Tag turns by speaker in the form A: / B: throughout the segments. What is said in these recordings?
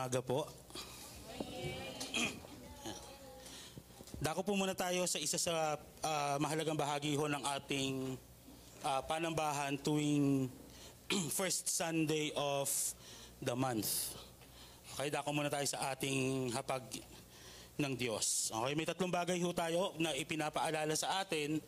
A: umaga po. Dako po muna tayo sa isa sa ah, mahalagang bahagi ho ng ating ah, panambahan tuwing first Sunday of the month. Okay, dako muna tayo sa ating hapag ng Diyos. Okay, may tatlong bagay ho tayo na ipinapaalala sa atin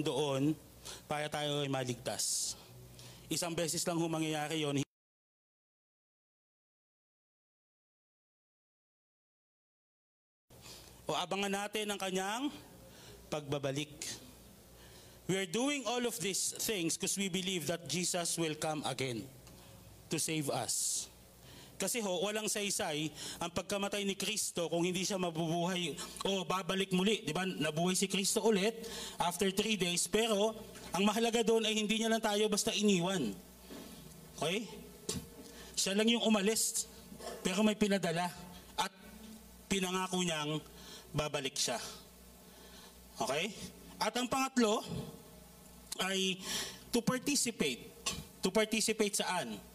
A: doon para tayo ay maligtas. Isang beses lang ho mangyayari yun. O abangan natin ang kanyang pagbabalik. We are doing all of these things because we believe that Jesus will come again to save us. Kasi ho, walang saysay ang pagkamatay ni Kristo kung hindi siya mabubuhay o babalik muli. Di ba? Nabuhay si Kristo ulit after three days. Pero ang mahalaga doon ay hindi niya lang tayo basta iniwan. Okay? Siya lang yung umalis. Pero may pinadala. At pinangako niyang babalik siya. Okay? At ang pangatlo ay to participate. To participate saan?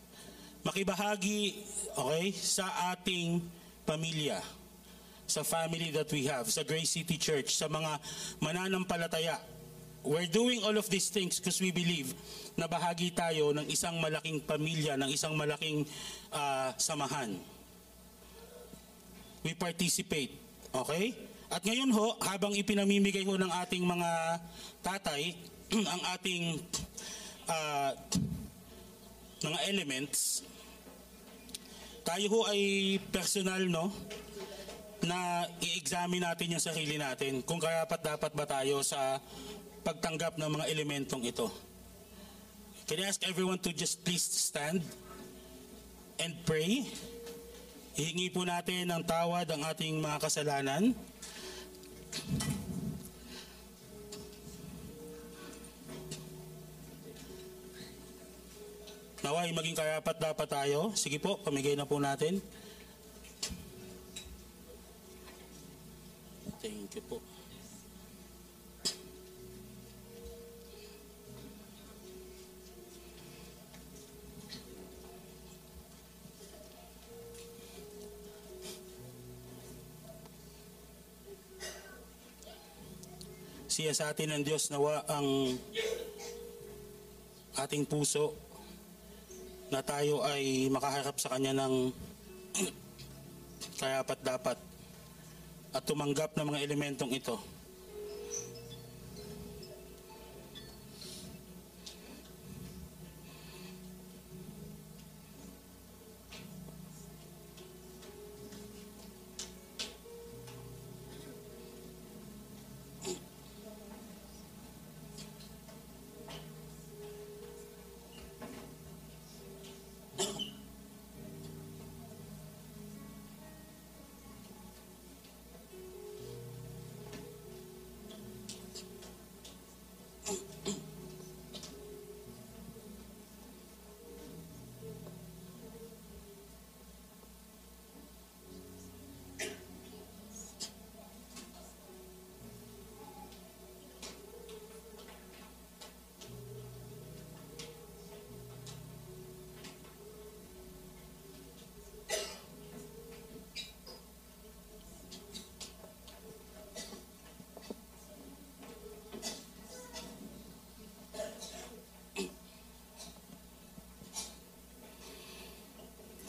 A: Makibahagi okay sa ating pamilya sa family that we have sa Grace City Church sa mga mananampalataya. We're doing all of these things because we believe na bahagi tayo ng isang malaking pamilya ng isang malaking ah, samahan. We participate okay? At ngayon ho habang ipinamimigay ho ng ating mga tatay ang ating ah, mga elements tayo ho ay personal no na i-examine natin yung sarili natin kung karapat dapat ba tayo sa pagtanggap ng mga elementong ito. Can I ask everyone to just please stand and pray? Hihingi po natin ng tawad ang ating mga kasalanan. Naway maging karapat dapat tayo. Sige po, pamigay na po natin. Thank you po. Siya sa atin ng Diyos nawa ang ating puso na tayo ay makaharap sa Kanya ng karapat dapat at tumanggap ng mga elementong ito.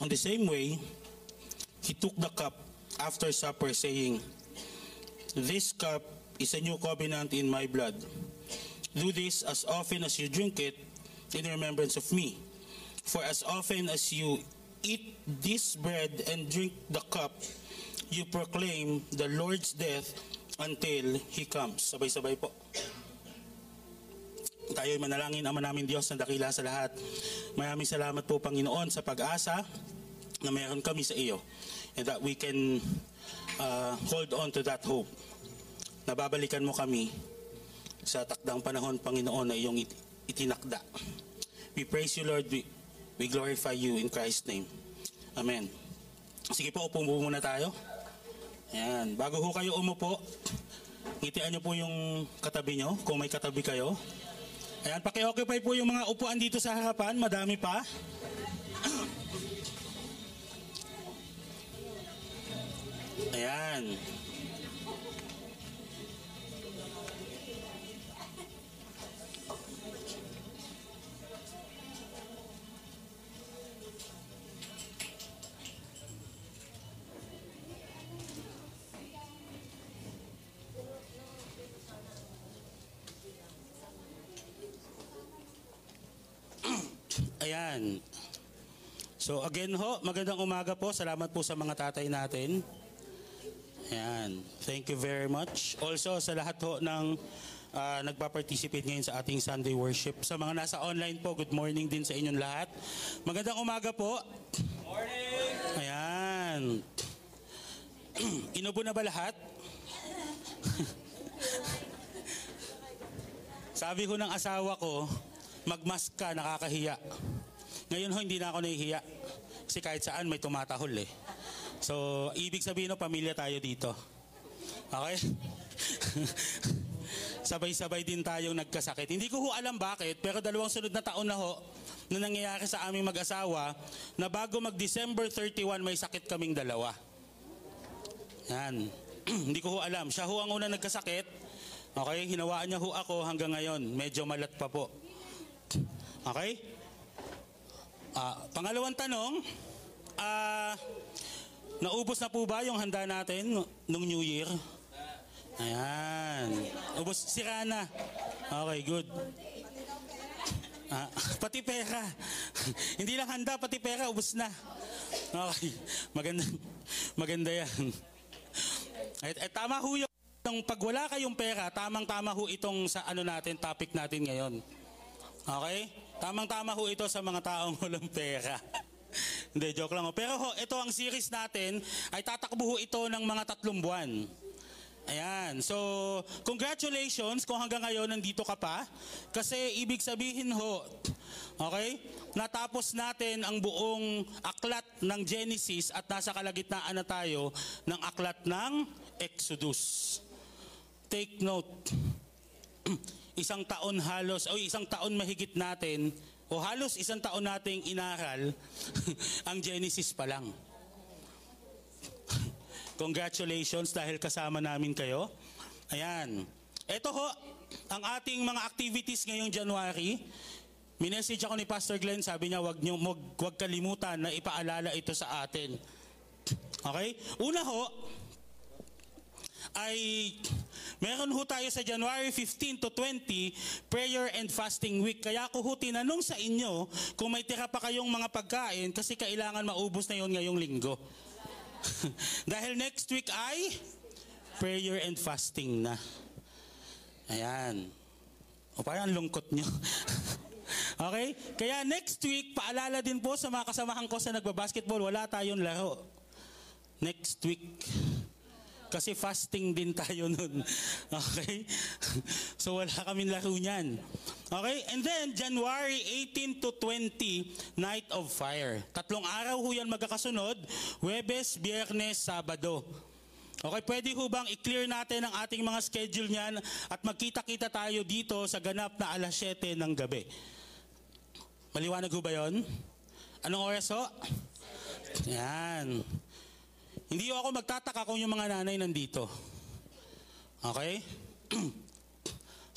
A: On the same way, he took the cup after supper, saying, This cup is a new covenant in my blood. Do this as often as you drink it in remembrance of me. For as often as you eat this bread and drink the cup, you proclaim the Lord's death until He comes. Sabay-sabay po. Tayo'y manalangin, Ama namin Diyos na dakila sa lahat. Maraming salamat po, Panginoon, sa pag-asa na meron kami sa iyo. And that we can uh, hold on to that hope. Nababalikan mo kami sa takdang panahon, Panginoon, na iyong it- itinakda. We praise you, Lord. We, we glorify you in Christ's name. Amen. Sige po, upo muna tayo. Ayan. Bago ho kayo umupo, ngitian niyo po yung katabi niyo, kung may katabi kayo. Ayan, paki-occupy po yung mga upuan dito sa harapan. Madami pa. Ayan. Ayan. So again ho, magandang umaga po. Salamat po sa mga tatay natin. Ayan. Thank you very much. Also sa lahat ho ng ah, nagpa-participate ngayon sa ating Sunday worship. Sa mga nasa online po, good morning din sa inyong lahat. Magandang umaga po. Morning! Ayan. Inubo na ba lahat? Sabi ko ng asawa ko, magmask ka, nakakahiya. Ngayon ho, hindi na ako nahihiya. Kasi kahit saan may tumatahol eh. So, ibig sabihin no, pamilya tayo dito. Okay? Sabay-sabay din tayong nagkasakit. Hindi ko ho alam bakit, pero dalawang sunod na taon na ho, na nangyayari sa aming mag-asawa, na bago mag-December 31, may sakit kaming dalawa. Yan. Hindi ko ho alam. Siya ho ang una nagkasakit. Okay? Hinawaan niya ho ako hanggang ngayon. Medyo malat pa po. Okay? Ah, pangalawang tanong, ah, naubos na po ba yung handa natin nung New Year? Ayan. Ubos, sira na. Okay, good. Ah, pati pera. Hindi lang handa, pati pera, ubos na. Okay. Maganda, maganda yan. Eh, eh, tama ho yung yung pag wala kayong pera, tamang-tama ho itong sa ano natin, topic natin ngayon. Okay? Tamang-tama ho ito sa mga taong walang pera. Hindi, joke lang. Pero ho, ito ang series natin, ay tatakbo ito ng mga tatlong buwan. Ayan. So, congratulations kung hanggang ngayon nandito ka pa. Kasi ibig sabihin ho, okay, natapos natin ang buong aklat ng Genesis at nasa kalagitnaan na tayo ng aklat ng Exodus. Take note, isang taon halos, o isang taon mahigit natin, o halos isang taon nating inaral ang Genesis pa lang. Congratulations dahil kasama namin kayo. Ayan. Ito ho, ang ating mga activities ngayong January. Minessage ako ni Pastor Glenn, sabi niya, wag, niyo, wag, wag kalimutan na ipaalala ito sa atin. Okay? Una ho, ay meron ho tayo sa January 15 to 20 prayer and fasting week. Kaya ako ho tinanong sa inyo kung may tira pa kayong mga pagkain kasi kailangan maubos na yon ngayong linggo. Dahil next week ay prayer and fasting na. Ayan. O parang ang lungkot nyo. okay? Kaya next week, paalala din po sa mga kasamahan ko sa nagbabasketball, wala tayong laro. Next week. Kasi fasting din tayo nun. Okay? So wala kaming laro niyan. Okay? And then, January 18 to 20, Night of Fire. Tatlong araw ho yan magkakasunod. Webes, Biyernes, Sabado. Okay, pwede ho bang i-clear natin ang ating mga schedule niyan at magkita-kita tayo dito sa ganap na alas 7 ng gabi. Maliwanag ho ba yon? Anong oras ho? Yan. Hindi ako magtataka kung yung mga nanay nandito. Okay?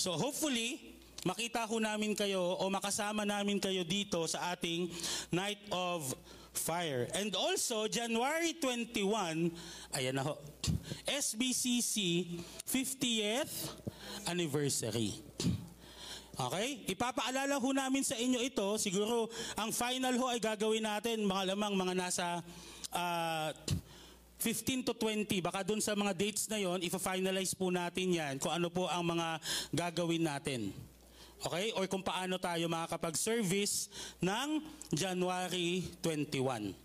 A: so hopefully, makita ho namin kayo o makasama namin kayo dito sa ating Night of Fire. And also, January 21, ayan na ho, SBCC 50th anniversary. Okay? Ipapaalala ho namin sa inyo ito. Siguro ang final ho ay gagawin natin mga lamang mga nasa ah, 15 to 20. Baka dun sa mga dates na yon, ifa-finalize po natin yan kung ano po ang mga gagawin natin. Okay? Or kung paano tayo makakapag-service ng January 21.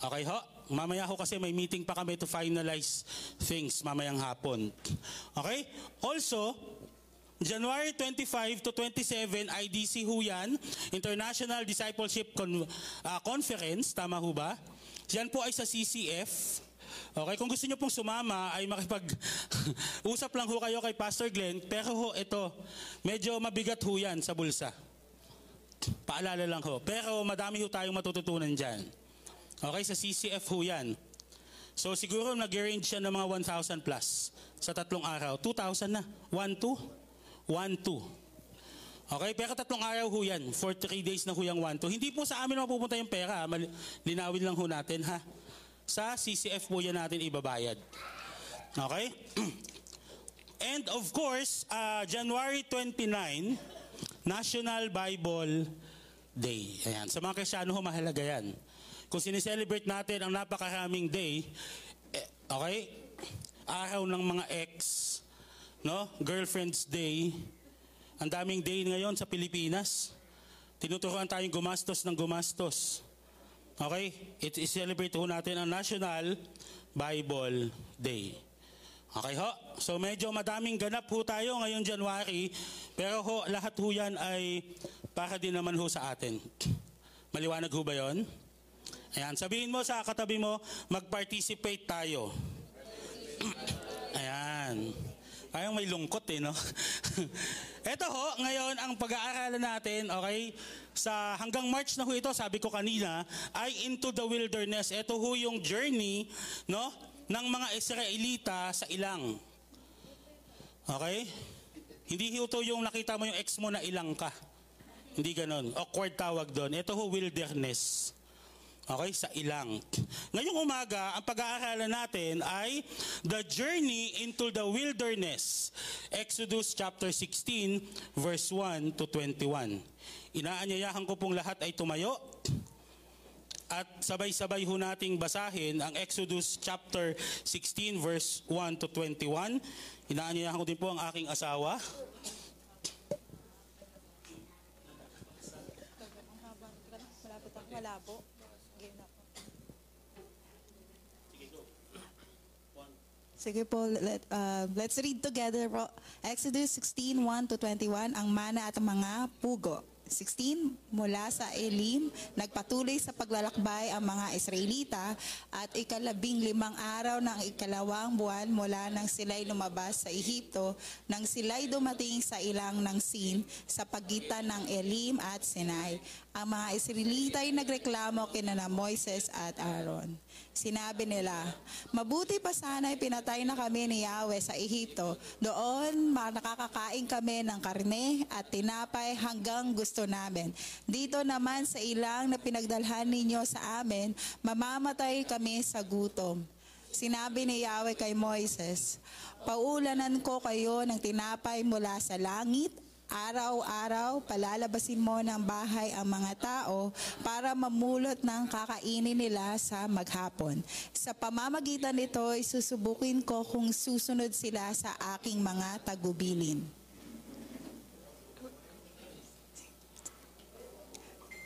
A: Okay ho? Mamaya ho kasi may meeting pa kami to finalize things mamayang hapon. Okay? Also, January 25 to 27, IDC ho yan, International Discipleship Con- ah, Conference, tama ho ba? Yan po ay sa CCF. Okay, kung gusto niyo pong sumama ay makipag usap lang ho kayo kay Pastor Glenn, pero ho ito, medyo mabigat ho yan sa bulsa. Paalala lang ho. Pero madami ho tayong matututunan dyan. Okay, sa CCF ho yan. So siguro nag-range siya ng mga 1,000 plus sa tatlong araw. 2,000 na. 1, 2. 1, 2. Okay, pero tatlong araw ho yan. For 3 days na ho yung 1, 2. Hindi po sa amin mapupunta yung pera. Linawin lang ho natin ha. Sa CCF po yan natin ibabayad. Okay? And of course, uh, January 29, National Bible Day. Ayan. Sa mga Krisyano ho, mahalaga yan. Kung sineselebrate natin ang napakaraming day, eh, okay? Araw ng mga ex, no? Girlfriend's Day. Ang daming day ngayon sa Pilipinas. Tinuturuan tayong gumastos ng gumastos. Okay? It is celebrate ho natin ang National Bible Day. Okay ho? So medyo madaming ganap ho tayo ngayong January, pero ho, lahat ho yan ay para din naman ho sa atin. Maliwanag ho ba yon? Ayan, sabihin mo sa katabi mo, mag-participate tayo. Ayan. Parang may lungkot eh, no? Ito ho, ngayon ang pag-aaralan natin, okay, sa hanggang March na ho ito, sabi ko kanina, ay into the wilderness. Ito ho yung journey, no, ng mga Israelita sa ilang. Okay? Hindi ho ito yung nakita mo yung ex mo na ilang ka. Hindi ganon. Awkward tawag doon. Ito ho wilderness. Okay, sa ilang. Ngayong umaga, ang pag-aaralan natin ay the journey into the wilderness. Exodus chapter 16, verse 1 to 21. Inaanyayahan ko pong lahat ay tumayo at sabay-sabay ho nating basahin ang Exodus chapter 16 verse 1 to 21. Inaanyayahan ko din po ang aking asawa.
B: Malapit ako. Wala po. Game na po. Sige po, let, uh, let's read together. Exodus 16, 1 to 21, ang mana at mga pugo. 16, mula sa Elim, nagpatuloy sa paglalakbay ang mga Israelita at ikalabing limang araw ng ikalawang buwan mula nang sila'y lumabas sa Ehipto, nang sila'y dumating sa ilang ng Sin sa pagitan ng Elim at Sinai. Ang mga Israelita ay nagreklamo kina na Moises at Aaron. Sinabi nila, mabuti pa sana ay pinatay na kami ni Yahweh sa Ehipto. Doon nakakakain kami ng karne at tinapay hanggang gusto namin. Dito naman sa ilang na pinagdalhan ninyo sa amin, mamamatay kami sa gutom. Sinabi ni Yahweh kay Moises, Paulanan ko kayo ng tinapay mula sa langit Araw-araw, palalabasin mo ng bahay ang mga tao para mamulot ng kakainin nila sa maghapon. Sa pamamagitan nito, susubukin ko kung susunod sila sa aking mga tagubilin.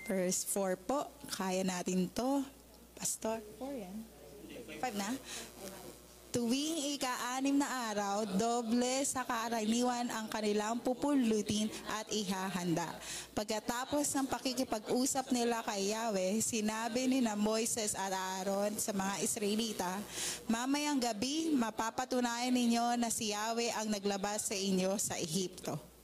B: Verse 4 po, kaya natin to. Pastor, 4 yan. 5 na? Tuwing ika-anim na araw, doble sa karaniwan ang kanilang pupulutin at ihahanda. Pagkatapos ng pakikipag-usap nila kay Yahweh, sinabi ni na Moises at Aaron sa mga Israelita, Mamayang gabi, mapapatunayan ninyo na si Yahweh ang naglabas sa inyo sa Ehipto.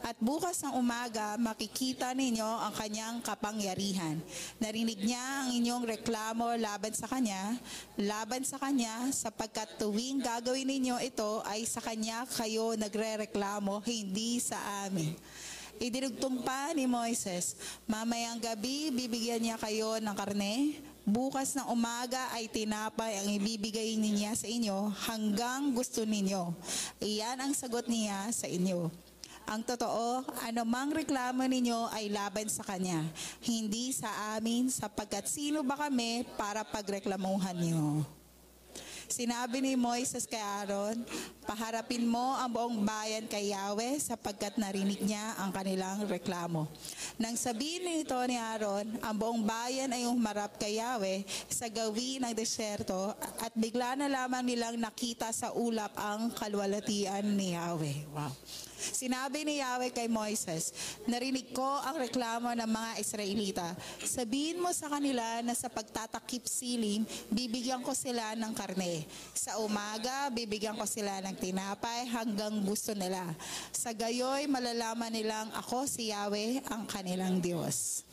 B: At bukas ng umaga, makikita ninyo ang kanyang kapangyarihan. Narinig niya ang inyong reklamo laban sa kanya, laban sa kanya, sapagkat tuwing gagawin ninyo ito ay sa kanya kayo nagre-reklamo, hindi sa amin. Idinugtong pa ni Moises, mamayang gabi bibigyan niya kayo ng karne, bukas ng umaga ay tinapay ang ibibigay niya sa inyo hanggang gusto ninyo. Iyan ang sagot niya sa inyo. Ang totoo, anumang reklamo ninyo ay laban sa Kanya, hindi sa amin sapagkat sino ba kami para pagreklamuhan niyo. Sinabi ni Moises kay Aaron, paharapin mo ang buong bayan kay Yahweh sapagkat narinig niya ang kanilang reklamo. Nang sabihin nito ni Aaron, ang buong bayan ay humarap kay Yahweh sa gawi ng desyerto at bigla na lamang nilang nakita sa ulap ang kalwalatian ni Yahweh. Wow. Sinabi ni Yahweh kay Moises, narinig ko ang reklamo ng mga Israelita. Sabihin mo sa kanila na sa pagtatakip silim, bibigyan ko sila ng karne. Sa umaga, bibigyan ko sila ng tinapay hanggang gusto nila. Sa gayoy, malalaman nilang ako si Yahweh ang kanilang Diyos.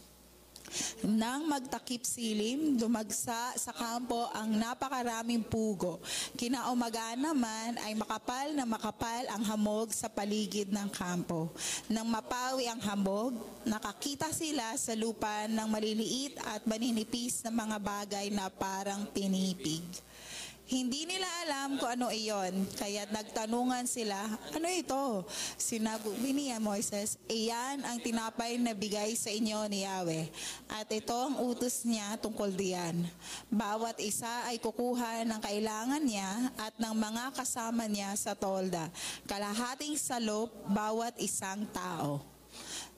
B: Nang magtakip silim, dumagsa sa kampo ang napakaraming pugo. Kinaumagaan naman ay makapal na makapal ang hamog sa paligid ng kampo. Nang mapawi ang hamog, nakakita sila sa lupa ng maliliit at maninipis na mga bagay na parang pinipig. Hindi nila alam kung ano iyon, kaya nagtanungan sila, ano ito? Sinabi niya Moises, iyan ang tinapay na bigay sa inyo ni Yahweh. At ito ang utos niya tungkol diyan. Bawat isa ay kukuha ng kailangan niya at ng mga kasama niya sa tolda. Kalahating salop bawat isang tao.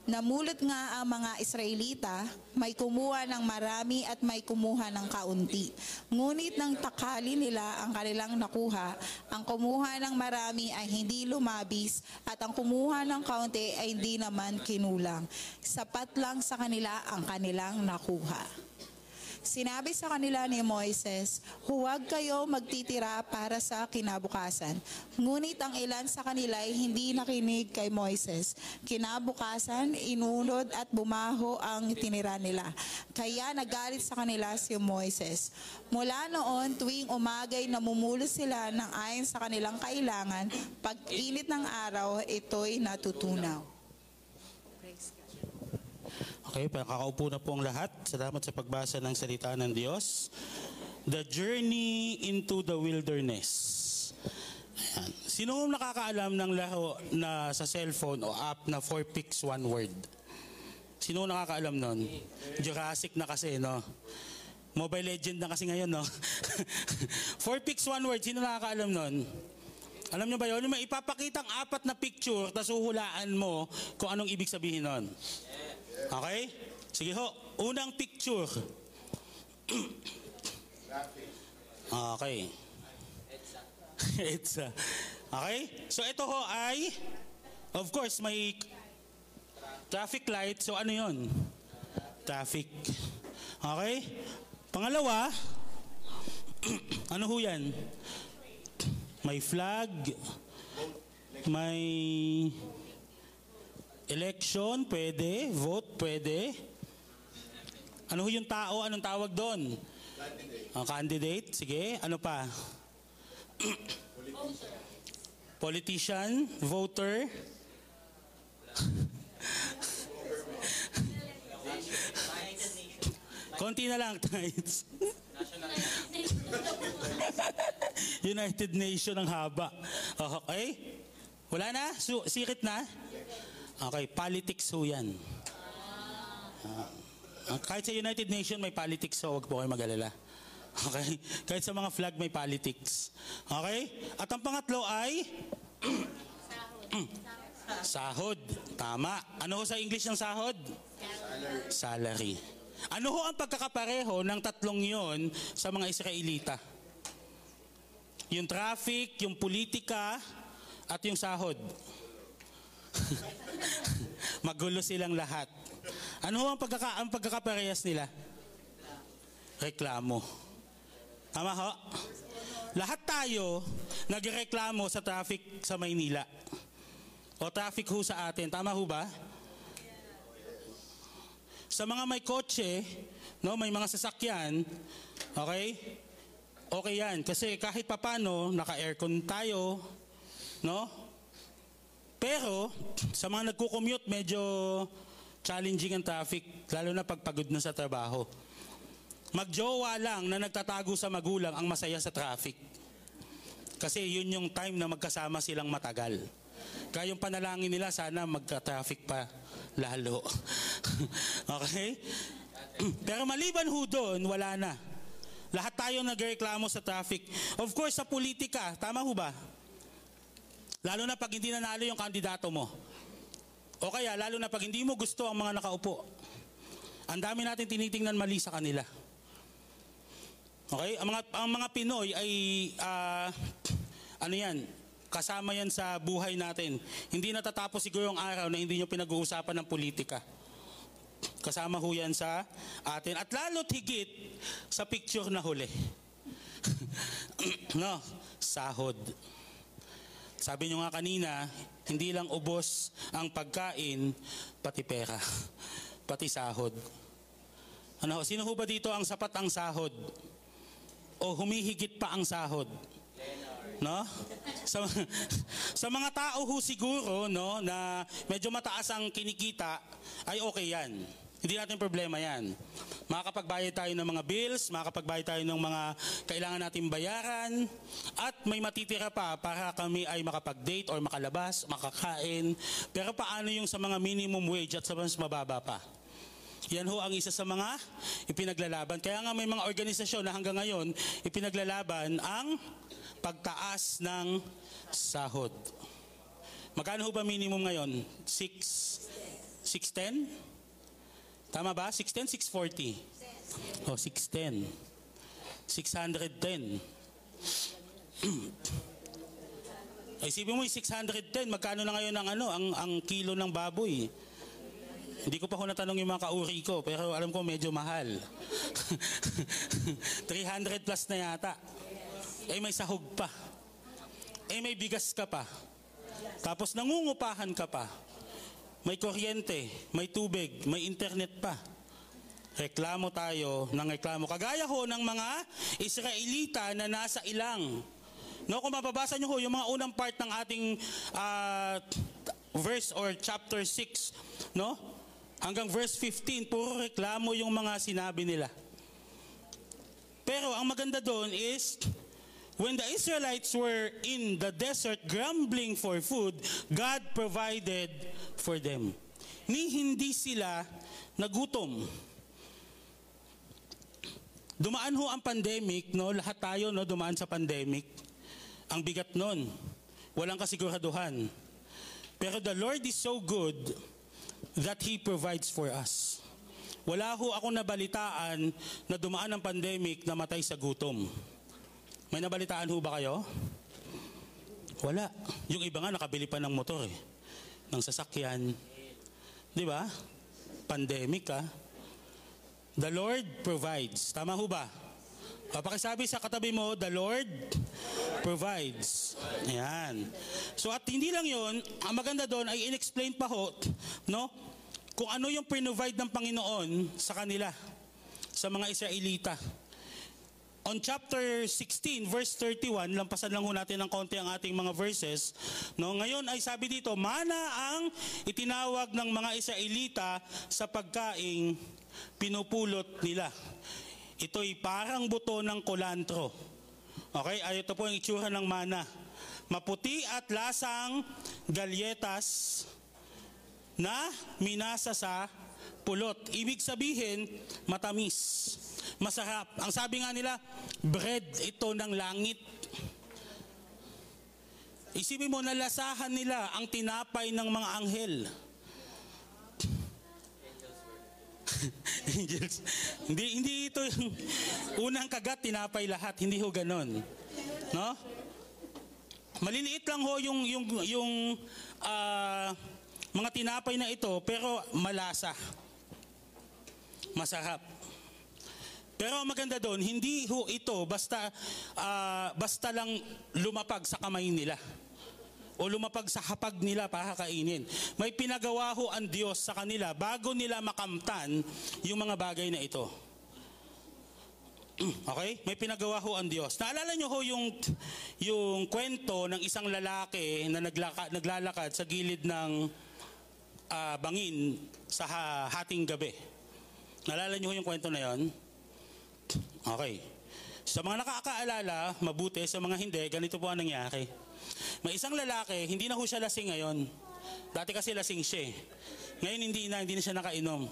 B: Namulot nga ang mga Israelita, may kumuha ng marami at may kumuha ng kaunti. Ngunit nang takali nila ang kanilang nakuha, ang kumuha ng marami ay hindi lumabis at ang kumuha ng kaunti ay hindi naman kinulang. Sapat lang sa kanila ang kanilang nakuha. Sinabi sa kanila ni Moises, huwag kayo magtitira para sa kinabukasan. Ngunit ang ilan sa kanila ay hindi nakinig kay Moises. Kinabukasan, inunod at bumaho ang tinira nila. Kaya nagalit sa kanila si Moises. Mula noon, tuwing umagay namumulo sila ng ayon sa kanilang kailangan, pag init ng araw, ito'y natutunaw.
A: Okay, kakaupo na po ang lahat. Salamat sa pagbasa ng salita ng Diyos. The journey into the wilderness. Ayan. Sino ang nakakaalam ng laho na sa cellphone o app na 4 picks one word? Sino nakakaalam nun? Jurassic na kasi, no? Mobile Legend na kasi ngayon, no? 4 picks one word. Sino nakakaalam nun? Alam niyo ba yun? May ipapakitang apat na picture, tapos uhulaan mo kung anong ibig sabihin nun. Okay? Sige ho. Unang picture. okay. It's Okay? So ito ho ay of course may traffic light. So ano 'yon? Traffic. Okay? Pangalawa, ano ho 'yan? May flag, may election, pwede, vote, pwede. Ano yung tao? Anong tawag doon? Candidate. candidate, sige. Ano pa? Politician, voter. Konti na lang, times. United Nation ang haba. Okay? Wala na? Su- sikit na? Okay, politics ho yan. Ah, kahit sa United Nation may politics so wag po kayo mag-alala. Okay? Kahit sa mga flag may politics. Okay? At ang pangatlo ay sahod. Tama. Ano ho sa English ng sahod? Salary. Salary. Ano ho ang pagkakapareho ng tatlong yon sa mga Israelita? Yung traffic, yung politika, at yung sahod. Magulo silang lahat. Ano ang, pagkaka, ang pagkakaparehas nila? Reklamo. Tama ho? Lahat tayo nagreklamo sa traffic sa Maynila. O traffic ho sa atin. Tama ho ba? Sa mga may kotse, no, may mga sasakyan, okay? Okay yan. Kasi kahit papano, naka-aircon tayo, no? Pero, sa mga nagko-commute, medyo challenging ang traffic, lalo na pagpagod na sa trabaho. Magjowa lang na nagtatago sa magulang ang masaya sa traffic. Kasi yun yung time na magkasama silang matagal. Kaya yung panalangin nila, sana magka-traffic pa lalo. okay? Pero maliban ho doon, wala na. Lahat tayo nagreklamo sa traffic. Of course, sa politika, tama ho ba? Lalo na pag hindi nanalo yung kandidato mo. O kaya, lalo na pag hindi mo gusto ang mga nakaupo. Ang dami natin tinitingnan mali sa kanila. Okay? Ang mga, ang mga Pinoy ay, ah, ano yan, kasama yan sa buhay natin. Hindi natatapos siguro yung araw na hindi nyo pinag-uusapan ng politika. Kasama ho yan sa atin. At lalo't higit sa picture na huli. no, sahod. Sabi nyo nga kanina, hindi lang ubos ang pagkain, pati pera, pati sahod. Ano, sino ho ba dito ang sapat ang sahod? O humihigit pa ang sahod? No? Sa, sa mga tao ho siguro, no, na medyo mataas ang kinikita, ay okay yan. Hindi natin problema yan. Makakapagbayad tayo ng mga bills, makakapagbayad tayo ng mga kailangan natin bayaran, at may matitira pa para kami ay makapag-date or makalabas, makakain. Pero paano yung sa mga minimum wage at sa mas mababa pa? Yan ho ang isa sa mga ipinaglalaban. Kaya nga may mga organisasyon na hanggang ngayon ipinaglalaban ang pagtaas ng sahod. Magkano ho ba minimum ngayon? 6 610? Tama ba? 610, 640. Oh, 610. 610. Ay, isipin mo yung 610, magkano na ngayon ang ano, ang ang kilo ng baboy? Hindi ko pa ho natanong yung mga kauri ko, pero alam ko medyo mahal. 300 plus na yata. Eh may sahog pa. Eh may bigas ka pa. Tapos nangungupahan ka pa. May kuryente, may tubig, may internet pa. Reklamo tayo ng reklamo. Kagaya ho ng mga Israelita na nasa ilang. No, kung mababasa nyo ho yung mga unang part ng ating ah, verse or chapter 6, no? Hanggang verse 15, puro reklamo yung mga sinabi nila. Pero ang maganda doon is, when the Israelites were in the desert grumbling for food, God provided for them. Ni hindi sila nagutom. Dumaan ho ang pandemic, no? Lahat tayo no dumaan sa pandemic. Ang bigat nun. Walang kasiguraduhan. Pero the Lord is so good that He provides for us. Wala ho ako nabalitaan na dumaan ang pandemic na matay sa gutom. May nabalitaan ho ba kayo? Wala. Yung iba nga nakabili pa ng motor eh. Ng sasakyan. Di ba? Pandemic ah. The Lord provides. Tama ho ba? Papakisabi sa katabi mo, the Lord provides. Ayan. So at hindi lang yon, ang maganda doon ay inexplain pa ho, no? Kung ano yung provide ng Panginoon sa kanila, sa mga Israelita. On chapter 16, verse 31, lampasan lang ho natin ng konti ang ating mga verses. No, ngayon ay sabi dito, mana ang itinawag ng mga Israelita sa pagkaing pinupulot nila. Ito'y parang buto ng kulantro. Okay, ay ito po ang itsura ng mana. Maputi at lasang galyetas na minasa sa pulot. Ibig sabihin, matamis. Masarap. Ang sabi nga nila, bread ito ng langit. Isipin mo, nalasahan nila ang tinapay ng mga anghel. Angels. Hindi hindi ito yung unang kagat tinapay lahat, hindi ho ganon. No? Maliliit lang ho yung yung yung ah, mga tinapay na ito pero malasa. Masarap. Pero maganda doon, hindi ho ito basta ah, basta lang lumapag sa kamay nila o lumapag sa hapag nila para kainin. May pinagawa ho ang Diyos sa kanila bago nila makamtan yung mga bagay na ito. Okay? May pinagawa ho ang Diyos. Naalala nyo ho yung, yung kwento ng isang lalaki na naglaka, naglalakad sa gilid ng ah, bangin sa ha- hating gabi. Naalala nyo ho yung kwento na yon? Okay. Sa mga nakakaalala, mabuti. Sa mga hindi, ganito po ang nangyari. May isang lalaki, hindi na ho siya lasing ngayon. Dati kasi lasing siya eh. Ngayon hindi na, hindi na siya nakainom.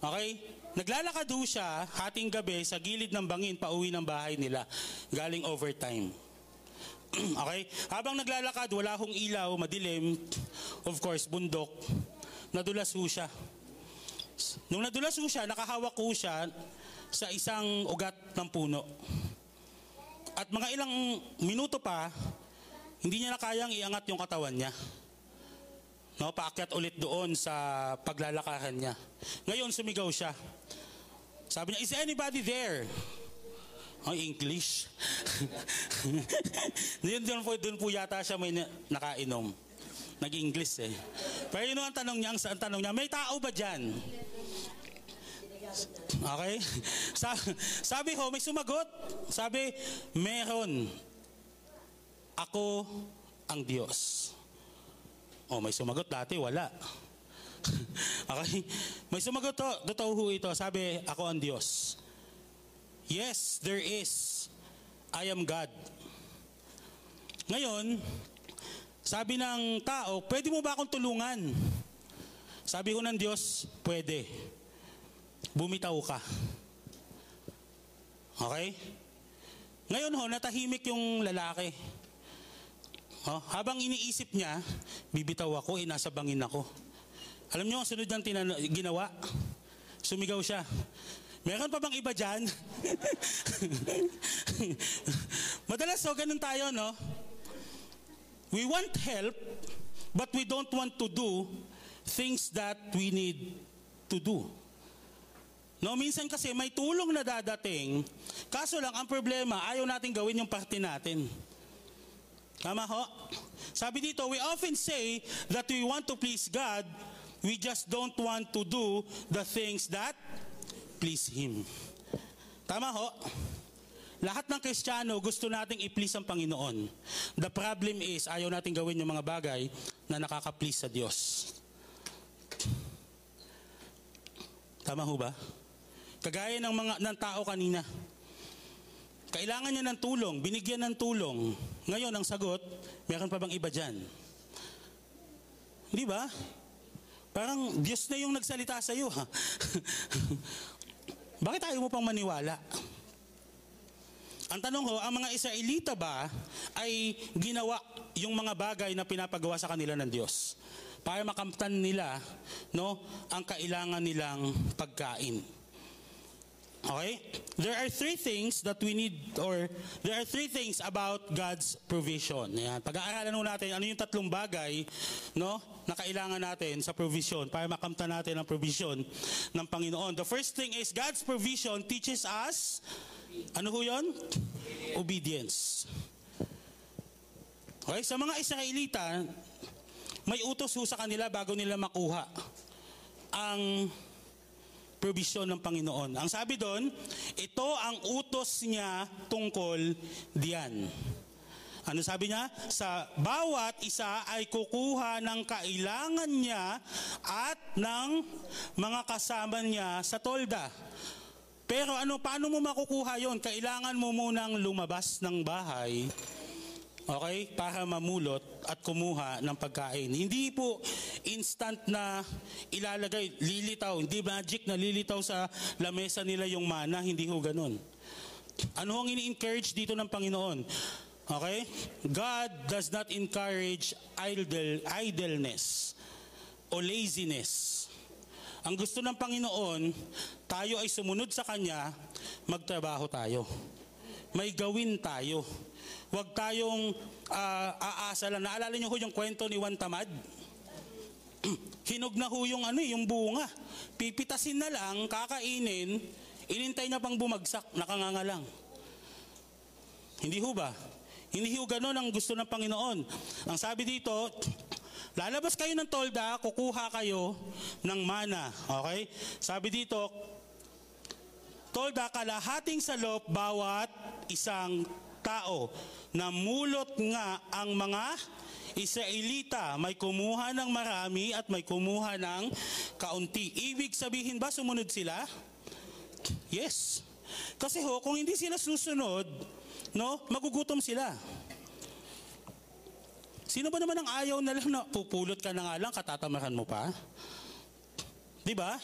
A: Okay? Naglalakad ho siya hating gabi sa gilid ng bangin pauwi ng bahay nila. Galing overtime. okay? Habang naglalakad, wala hong ilaw, madilim. Of course, bundok. Nadulas ho siya. Nung nadulas ho siya, nakahawak ho siya sa isang ugat ng puno. At mga ilang minuto pa, hindi niya na iangat yung katawan niya. No, paakyat ulit doon sa paglalakaran niya. Ngayon sumigaw siya. Sabi niya, is anybody there? Ang English. doon, doon, po, doon po yata siya may na- nakainom. Nag-English eh. Pero yun ang tanong niya, ang tanong niya, may tao ba dyan? Okay? Sa, sabi ho, may sumagot. Sabi, meron. Ako ang Diyos. Oh, may sumagot dati, wala. okay? May sumagot to, totoo ho ito. Sabi, ako ang Diyos. Yes, there is. I am God. Ngayon, sabi ng tao, pwede mo ba akong tulungan? Sabi ko ng Diyos, pwede. Bumitaw ka. Okay? Ngayon ho, natahimik yung lalaki. Oh, habang iniisip niya, bibitaw ako, eh, nasa bangin ako. Alam niyo, ang sunod niyang tinan- ginawa, sumigaw siya. Meron pa bang iba dyan? Madalas so, ganun tayo, no? We want help, but we don't want to do things that we need to do. No, minsan kasi may tulong na dadating, kaso lang ang problema, ayaw natin gawin yung parte natin. Tama ho? Sabi dito, we often say that we want to please God, we just don't want to do the things that please Him. Tama ho? Lahat ng Kristiyano gusto nating i-please ang Panginoon. The problem is, ayaw nating gawin yung mga bagay na nakaka-please sa Diyos. Tama ho ba? Kagaya ng mga ng tao kanina. Kailangan niya ng tulong, binigyan ng tulong. Ngayon, ang sagot, meron pa bang iba dyan? Di ba? Parang Diyos na yung nagsalita sa iyo. Bakit ayaw mo pang maniwala? Ang tanong ho, ang mga Israelita ba ay ginawa yung mga bagay na pinapagawa sa kanila ng Diyos para makamtan nila no, ang kailangan nilang pagkain? Okay? There are three things that we need or there are three things about God's provision. Yan. Pag-aaralan ho natin ano yung tatlong bagay no na kailangan natin sa provision para makamtan natin ang provision ng Panginoon. The first thing is God's provision teaches us ano ho 'yon? Obedience. Okay, sa mga Israelita, may utos ho sa kanila bago nila makuha ang provision ng Panginoon. Ang sabi doon, ito ang utos niya tungkol diyan. Ano sabi niya? Sa bawat isa ay kukuha ng kailangan niya at ng mga kasama niya sa tolda. Pero ano, paano mo makukuha yon? Kailangan mo munang lumabas ng bahay Okay? Para mamulot at kumuha ng pagkain. Hindi po instant na ilalagay, lilitaw, hindi magic na lilitaw sa lamesa nila yung mana, hindi ho ganun. Ano ang ini-encourage dito ng Panginoon? Okay? God does not encourage idle, idleness o laziness. Ang gusto ng Panginoon, tayo ay sumunod sa Kanya, magtrabaho tayo. May gawin tayo. Huwag tayong ah, aasa lang. Naalala niyo ho yung kwento ni Juan Tamad? Hinog na ho yung, ano, eh, yung bunga. Pipitasin na lang, kakainin, inintay niya pang bumagsak, nakanganga lang. Hindi ho ba? Hindi ho ganun ang gusto ng Panginoon. Ang sabi dito, lalabas kayo ng tolda, kukuha kayo ng mana. Okay? Sabi dito, tolda kalahating salop bawat isang tao. Namulot nga ang mga Israelita, may kumuha ng marami at may kumuha ng kaunti. Ibig sabihin ba sumunod sila? Yes. Kasi ho, kung hindi sila susunod, no, magugutom sila. Sino ba naman ang ayaw na lang na pupulot ka na nga lang, katatamaran mo pa? Di ba?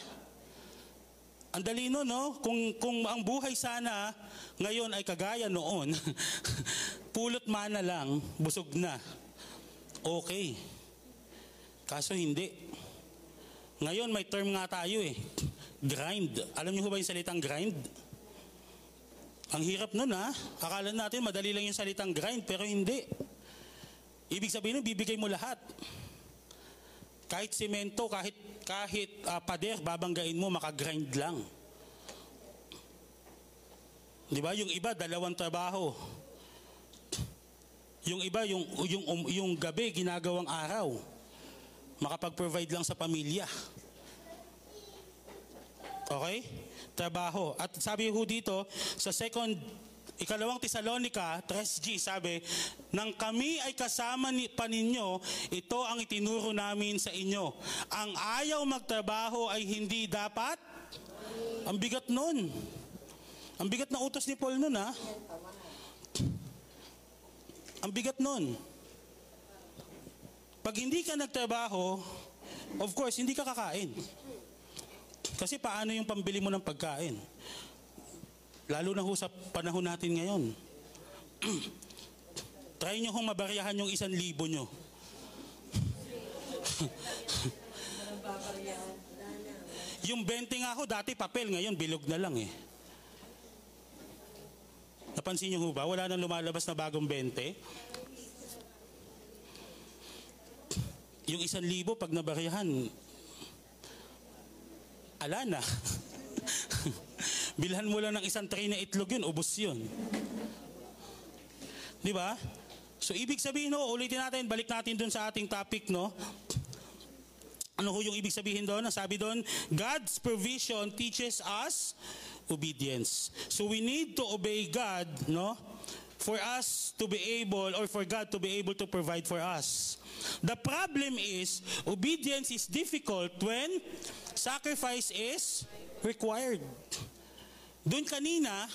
A: Ang dali nun, no? Kung, kung ang buhay sana ngayon ay kagaya noon, pulot mana lang, busog na. Okay. Kaso hindi. Ngayon may term nga tayo eh. Grind. Alam niyo ba yung salitang grind? Ang hirap nun ha. Akala natin madali lang yung salitang grind pero hindi. Ibig sabihin nun, bibigay mo lahat. Kahit semento, kahit kahit ah, pader, babanggain mo, makagrind lang. Di ba? Yung iba, dalawang trabaho. Yung iba, yung, yung, um, yung gabi, ginagawang araw. Makapag-provide lang sa pamilya. Okay? Trabaho. At sabi ho dito, sa second, ikalawang Tesalonica, 3G, sabi, nang kami ay kasama ni, pa ninyo, ito ang itinuro namin sa inyo. Ang ayaw magtrabaho ay hindi dapat. Ang bigat nun. Ang bigat na utos ni Paul nun, ha? Ang bigat nun. Pag hindi ka nagtrabaho, of course, hindi ka kakain. Kasi paano yung pambili mo ng pagkain? Lalo na ho sa panahon natin ngayon. Try nyo hong mabaryahan yung isang libo nyo. yung 20 nga ho, dati papel, ngayon bilog na lang eh. Napansin ho ba? Wala nang lumalabas na bagong 20. Yung isang libo, pag nabarihan, ala na. Bilhan mo lang ng isang tray na itlog yun, ubos yun. Di ba? So ibig sabihin no, ulitin natin, balik natin dun sa ating topic, no? Ano ho yung ibig sabihin doon? Sabi doon, God's provision teaches us obedience. So we need to obey God, no? For us to be able or for God to be able to provide for us. The problem is obedience is difficult when sacrifice is required. Doon kanina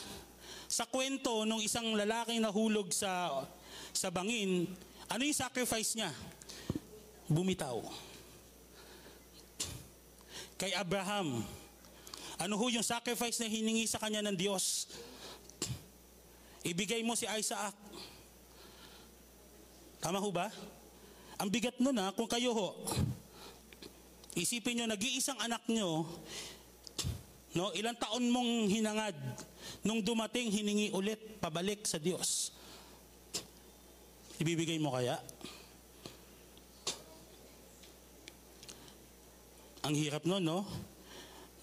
A: sa kwento nung isang lalaking nahulog sa sa bangin, ano yung sacrifice niya? Bumitaw. Kay Abraham, ano ho yung sacrifice na hiningi sa kanya ng Diyos? Ibigay mo si Isaac. Tama ho ba? Ang bigat nun ha, kung kayo ho, isipin nyo, nag-iisang anak nyo, no, ilang taon mong hinangad, nung dumating, hiningi ulit, pabalik sa Diyos. Ibibigay mo kaya? Ang hirap nun, no?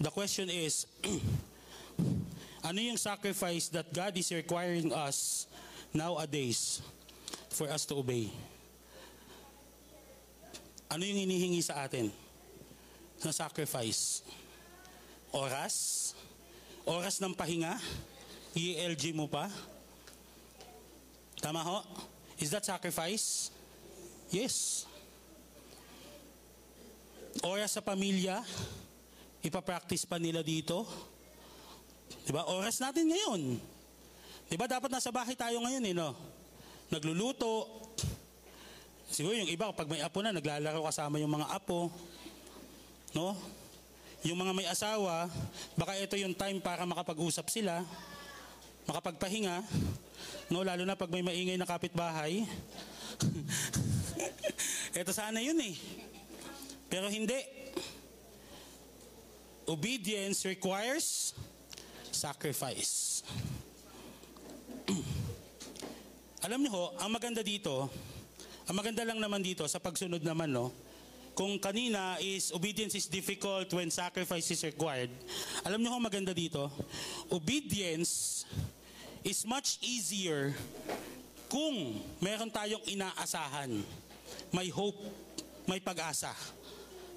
A: The question is, ano yung sacrifice that God is requiring us nowadays for us to obey? Ano yung hinihingi sa atin na sacrifice? Oras? Oras ng pahinga? ELG mo pa? Tama ho? Is that sacrifice? Yes. Oras sa pamilya? Ipapractice pa nila dito? Diba? Oras natin ngayon. Diba dapat nasa bahay tayo ngayon eh, no? Nagluluto. Siguro yung iba, pag may apo na, naglalaro kasama yung mga apo. No? Yung mga may asawa, baka ito yung time para makapag-usap sila, makapagpahinga, no? Lalo na pag may maingay na kapitbahay. ito sana yun eh. Pero hindi. Obedience requires sacrifice. Alam niyo ho, ang maganda dito, ang maganda lang naman dito sa pagsunod naman no, kung kanina is obedience is difficult when sacrifice is required. Alam niyo ho maganda dito, obedience is much easier kung meron tayong inaasahan. May hope, may pag-asa.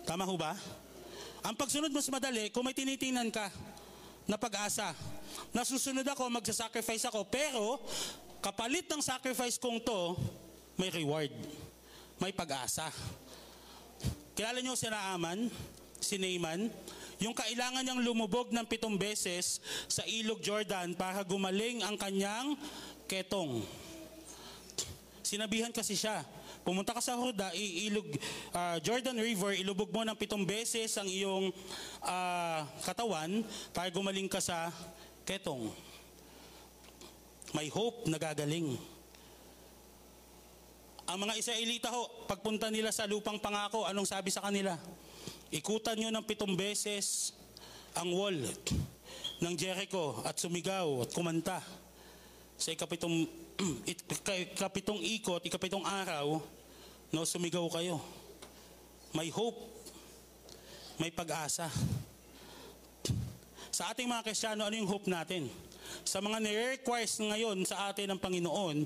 A: Tama ho ba? Ang pagsunod mas madali kung may tinitingnan ka na pag-asa. Nasusunod ako, magsasacrifice ako, pero kapalit ng sacrifice kong to, may reward. May pag-asa. Kilala niyo si Naaman, si Naaman, yung kailangan niyang lumubog ng pitong beses sa ilog Jordan para gumaling ang kanyang ketong. Sinabihan kasi siya, pumunta ka sa Horda, i- ilog, ah, Jordan River, ilubog mo ng pitong beses ang iyong ah, katawan para gumaling ka sa ketong. May hope na gagaling. Ang mga Israelita ho, pagpunta nila sa lupang pangako, anong sabi sa kanila? Ikutan nyo ng pitong beses ang wall ng Jericho at sumigaw at kumanta. Sa ikapitong, it- ikapitong ikot, ikapitong araw, no, sumigaw kayo. May hope. May pag-asa. Sa ating mga Kristiyano, ano yung hope natin? Sa mga nire-requires ngayon sa atin ng Panginoon,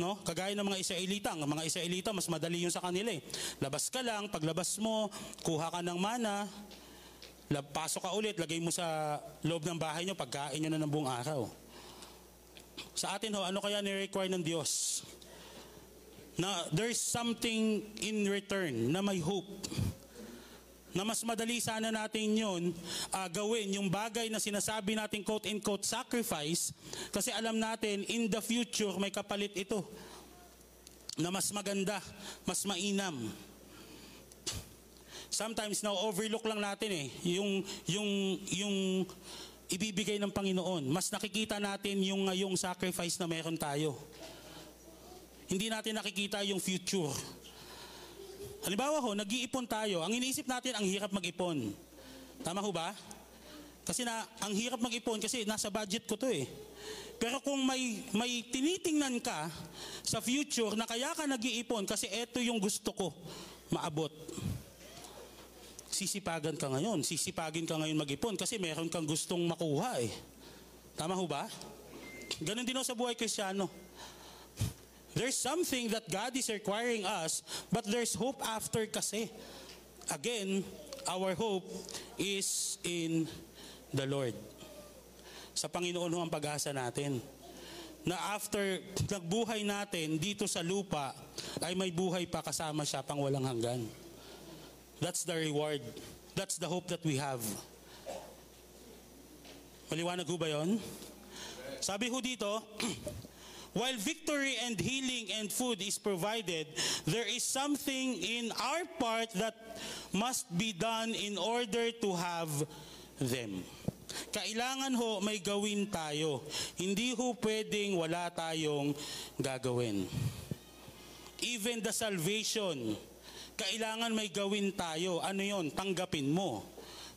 A: no? Kagaya ng mga Israelita, ang mga Israelita mas madali yun sa kanila eh. Labas ka lang, paglabas mo, kuha ka ng mana, pasok ka ulit, lagay mo sa loob ng bahay nyo, pagkain nyo na ng buong araw. Sa atin ho, ano kaya ni-require ng Diyos? Na there's something in return na may hope na mas madali sana natin yun ah, gawin, yung bagay na sinasabi natin quote-unquote sacrifice, kasi alam natin in the future may kapalit ito na mas maganda, mas mainam. Sometimes na overlook lang natin eh, yung, yung, yung ibibigay ng Panginoon. Mas nakikita natin yung ngayong sacrifice na meron tayo. Hindi natin nakikita yung future. Halimbawa ho, nag-iipon tayo. Ang iniisip natin, ang hirap mag-ipon. Tama ho ba? Kasi na, ang hirap mag-ipon kasi nasa budget ko to eh. Pero kung may, may tinitingnan ka sa future na kaya ka nag-iipon kasi eto yung gusto ko maabot. Sisipagan ka ngayon. Sisipagin ka ngayon mag-ipon kasi meron kang gustong makuha eh. Tama ho ba? Ganon din ho sa buhay kristyano. There's something that God is requiring us, but there's hope after kasi. Again, our hope is in the Lord. Sa Panginoon ho ang pag-asa natin. Na after nagbuhay natin dito sa lupa, ay may buhay pa kasama siya pang walang hanggan. That's the reward. That's the hope that we have. Maliwanag ho ba yun? Sabi ho dito, While victory and healing and food is provided, there is something in our part that must be done in order to have them. Kailangan ho may gawin tayo. Hindi ho pwedeng wala tayong gagawin. Even the salvation, kailangan may gawin tayo. Ano yon? Tanggapin mo.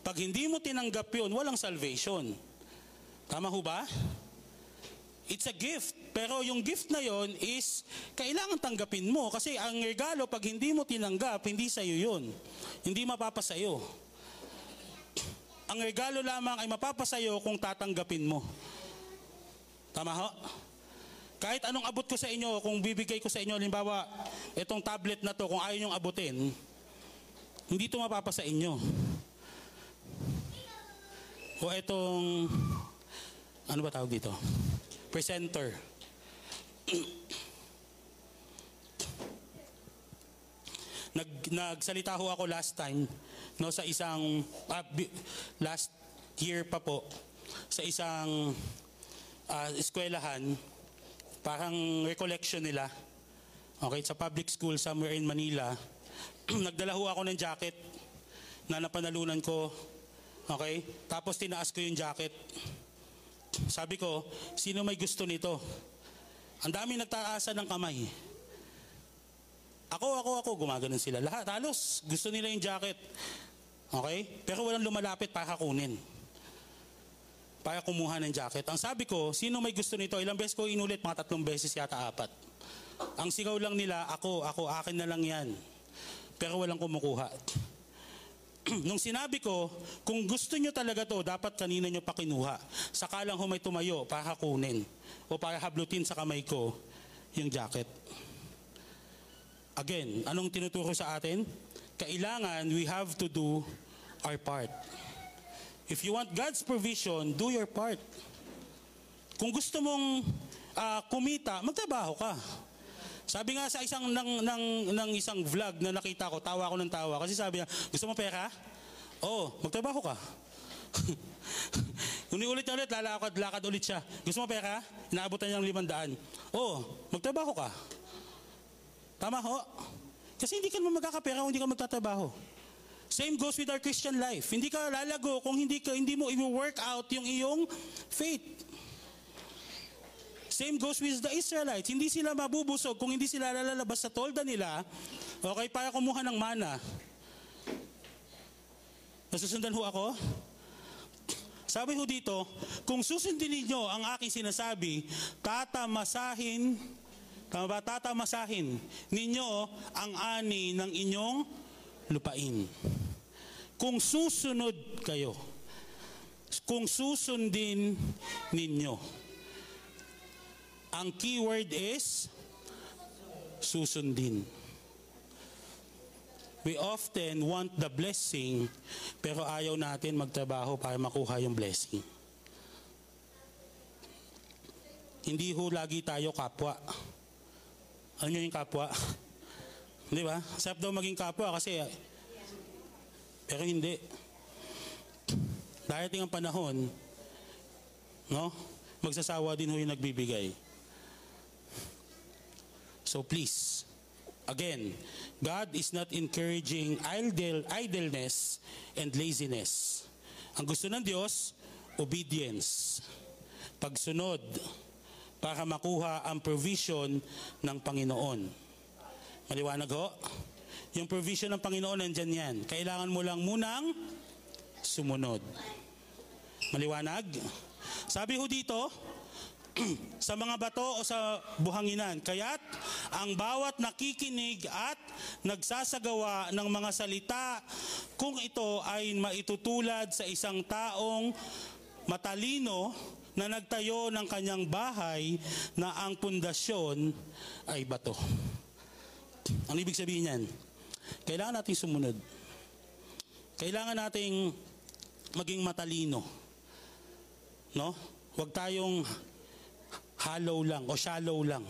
A: Pag hindi mo tinanggap yun, walang salvation. Tama ho ba? It's a gift. Pero yung gift na yon is kailangan tanggapin mo. Kasi ang regalo, pag hindi mo tinanggap, hindi sa'yo yun. Hindi mapapasayo. Ang regalo lamang ay mapapasayo kung tatanggapin mo. Tama ho? Kahit anong abot ko sa inyo, kung bibigay ko sa inyo, halimbawa, itong tablet na to, kung ayaw nyong abutin, hindi ito mapapasa inyo. O itong, ano ba tawag dito? Presenter. Nag, nagsalita ho ako last time no sa isang bi- last year pa po sa isang ah, eskwelahan. Parang recollection nila. Okay sa public school somewhere in Manila. Nagdala ho ako ng jacket na napanalunan ko. Okay tapos tinaas ko yung jacket sabi ko, sino may gusto nito? Ang dami nagtaasan ng kamay. Ako, ako, ako, gumaganon sila. Lahat, halos, gusto nila yung jacket. Okay? Pero walang lumalapit para kunin. Para kumuha ng jacket. Ang sabi ko, sino may gusto nito? Ilang beses ko inulit, mga tatlong beses yata apat. Ang sigaw lang nila, ako, ako, akin na lang yan. Pero walang kumukuha. nung sinabi ko, kung gusto nyo talaga to, dapat kanina nyo pa kinuha. Saka lang humay tumayo para kunin o para hablutin sa kamay ko yung jacket. Again, anong tinuturo sa atin? Kailangan we have to do our part. If you want God's provision, do your part. Kung gusto mong ah, kumita, magtrabaho ka. Sabi nga sa isang ng, ng, ng isang vlog na nakita ko, tawa ako ng tawa kasi sabi niya, gusto mo pera? Oo, magtrabaho ka. Uniulit niya ulit, lalakad, lakad ulit siya. Gusto mo pera? Inaabutan niya ng limandaan. Oo, magtrabaho ka. Tama ho? Kasi hindi ka naman magkakapera kung hindi ka magtatrabaho. Same goes with our Christian life. Hindi ka lalago kung hindi ka hindi mo i-work out yung iyong faith. Same goes with the Israelites. Hindi sila mabubusog kung hindi sila lalabas sa tolda nila. Okay, para kumuha ng mana. Nasusundan ho ako? Sabi ho dito, kung susundin ninyo ang aking sinasabi, tatamasahin, tama ba? Tatamasahin ninyo ang ani ng inyong lupain. Kung susunod kayo, kung susundin ninyo, ang keyword is susundin. We often want the blessing pero ayaw natin magtrabaho para makuha yung blessing. Hindi ho lagi tayo kapwa. Ano yung kapwa? Di ba? Sarap daw maging kapwa kasi pero hindi. Darating ang panahon, no? Magsasawa din ho yung nagbibigay. So please, again, God is not encouraging idle, idleness and laziness. Ang gusto ng Diyos, obedience. Pagsunod para makuha ang provision ng Panginoon. Maliwanag ho? Yung provision ng Panginoon nandyan yan. Kailangan mo lang munang sumunod. Maliwanag? Sabi ho dito, sa mga bato o sa buhanginan. Kaya't ang bawat nakikinig at nagsasagawa ng mga salita kung ito ay maitutulad sa isang taong matalino na nagtayo ng kanyang bahay na ang pundasyon ay bato. Ang ibig sabihin niyan, kailangan nating sumunod. Kailangan nating maging matalino. No? Huwag tayong hollow lang o shallow lang.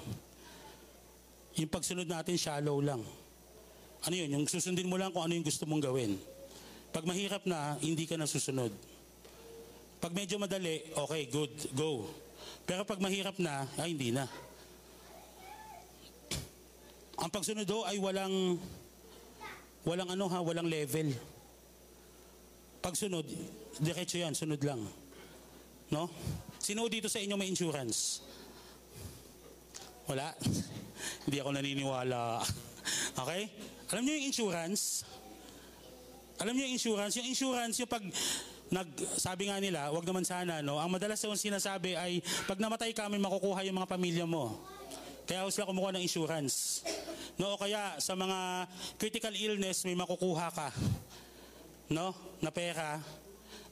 A: Yung pagsunod natin, shallow lang. Ano yun? Yung susundin mo lang kung ano yung gusto mong gawin. Pag mahirap na, hindi ka na susunod. Pag medyo madali, okay, good, go. Pero pag mahirap na, ay hindi na. Ang pagsunod ho ay walang walang ano ha, walang level. Pagsunod, diretso yan, sunod lang. No? Sino dito sa inyo may insurance? Wala? Hindi ako naniniwala. okay? Alam niyo yung insurance? Alam niyo yung insurance? Yung insurance, yung pag nag, sabi nga nila, wag naman sana, no? Ang madalas yung sinasabi ay, pag namatay kami, makukuha yung mga pamilya mo. Kaya ako sila kumukuha ng insurance. No, o kaya sa mga critical illness, may makukuha ka. No? Na pera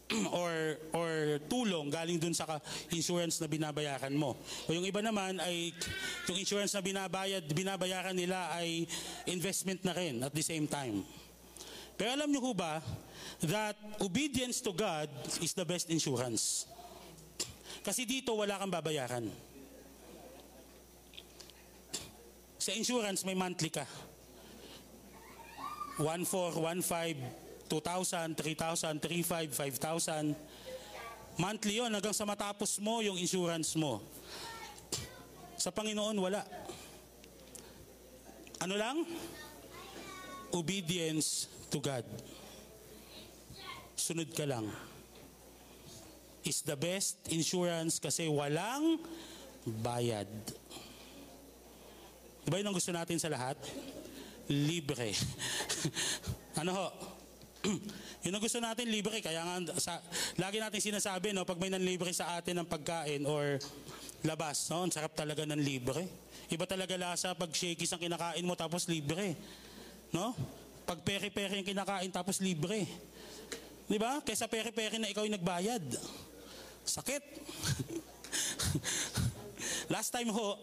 A: or or tulong galing dun sa insurance na binabayaran mo. O yung iba naman ay yung insurance na binabayad binabayaran nila ay investment na rin at the same time. Pero alam niyo ba that obedience to God is the best insurance. Kasi dito wala kang babayaran. Sa insurance may monthly ka. 1 4, 1 5, 2,000, 3,000, 3,500, 5,000. Monthly yon hanggang sa matapos mo yung insurance mo. Sa Panginoon, wala. Ano lang? Obedience to God. Sunod ka lang. Is the best insurance kasi walang bayad. Di ba yun ang gusto natin sa lahat? Libre. ano ho? yun ang gusto natin, libre. Kaya nga, sa, lagi natin sinasabi, no, pag may nanlibre sa atin ng pagkain or labas, no, ang sarap talaga ng libre. Iba talaga lasa pag shakies ang kinakain mo tapos libre. No? Pag peri-peri ang kinakain tapos libre. Di ba? Kaysa peri-peri na ikaw yung nagbayad. Sakit. Last time ho,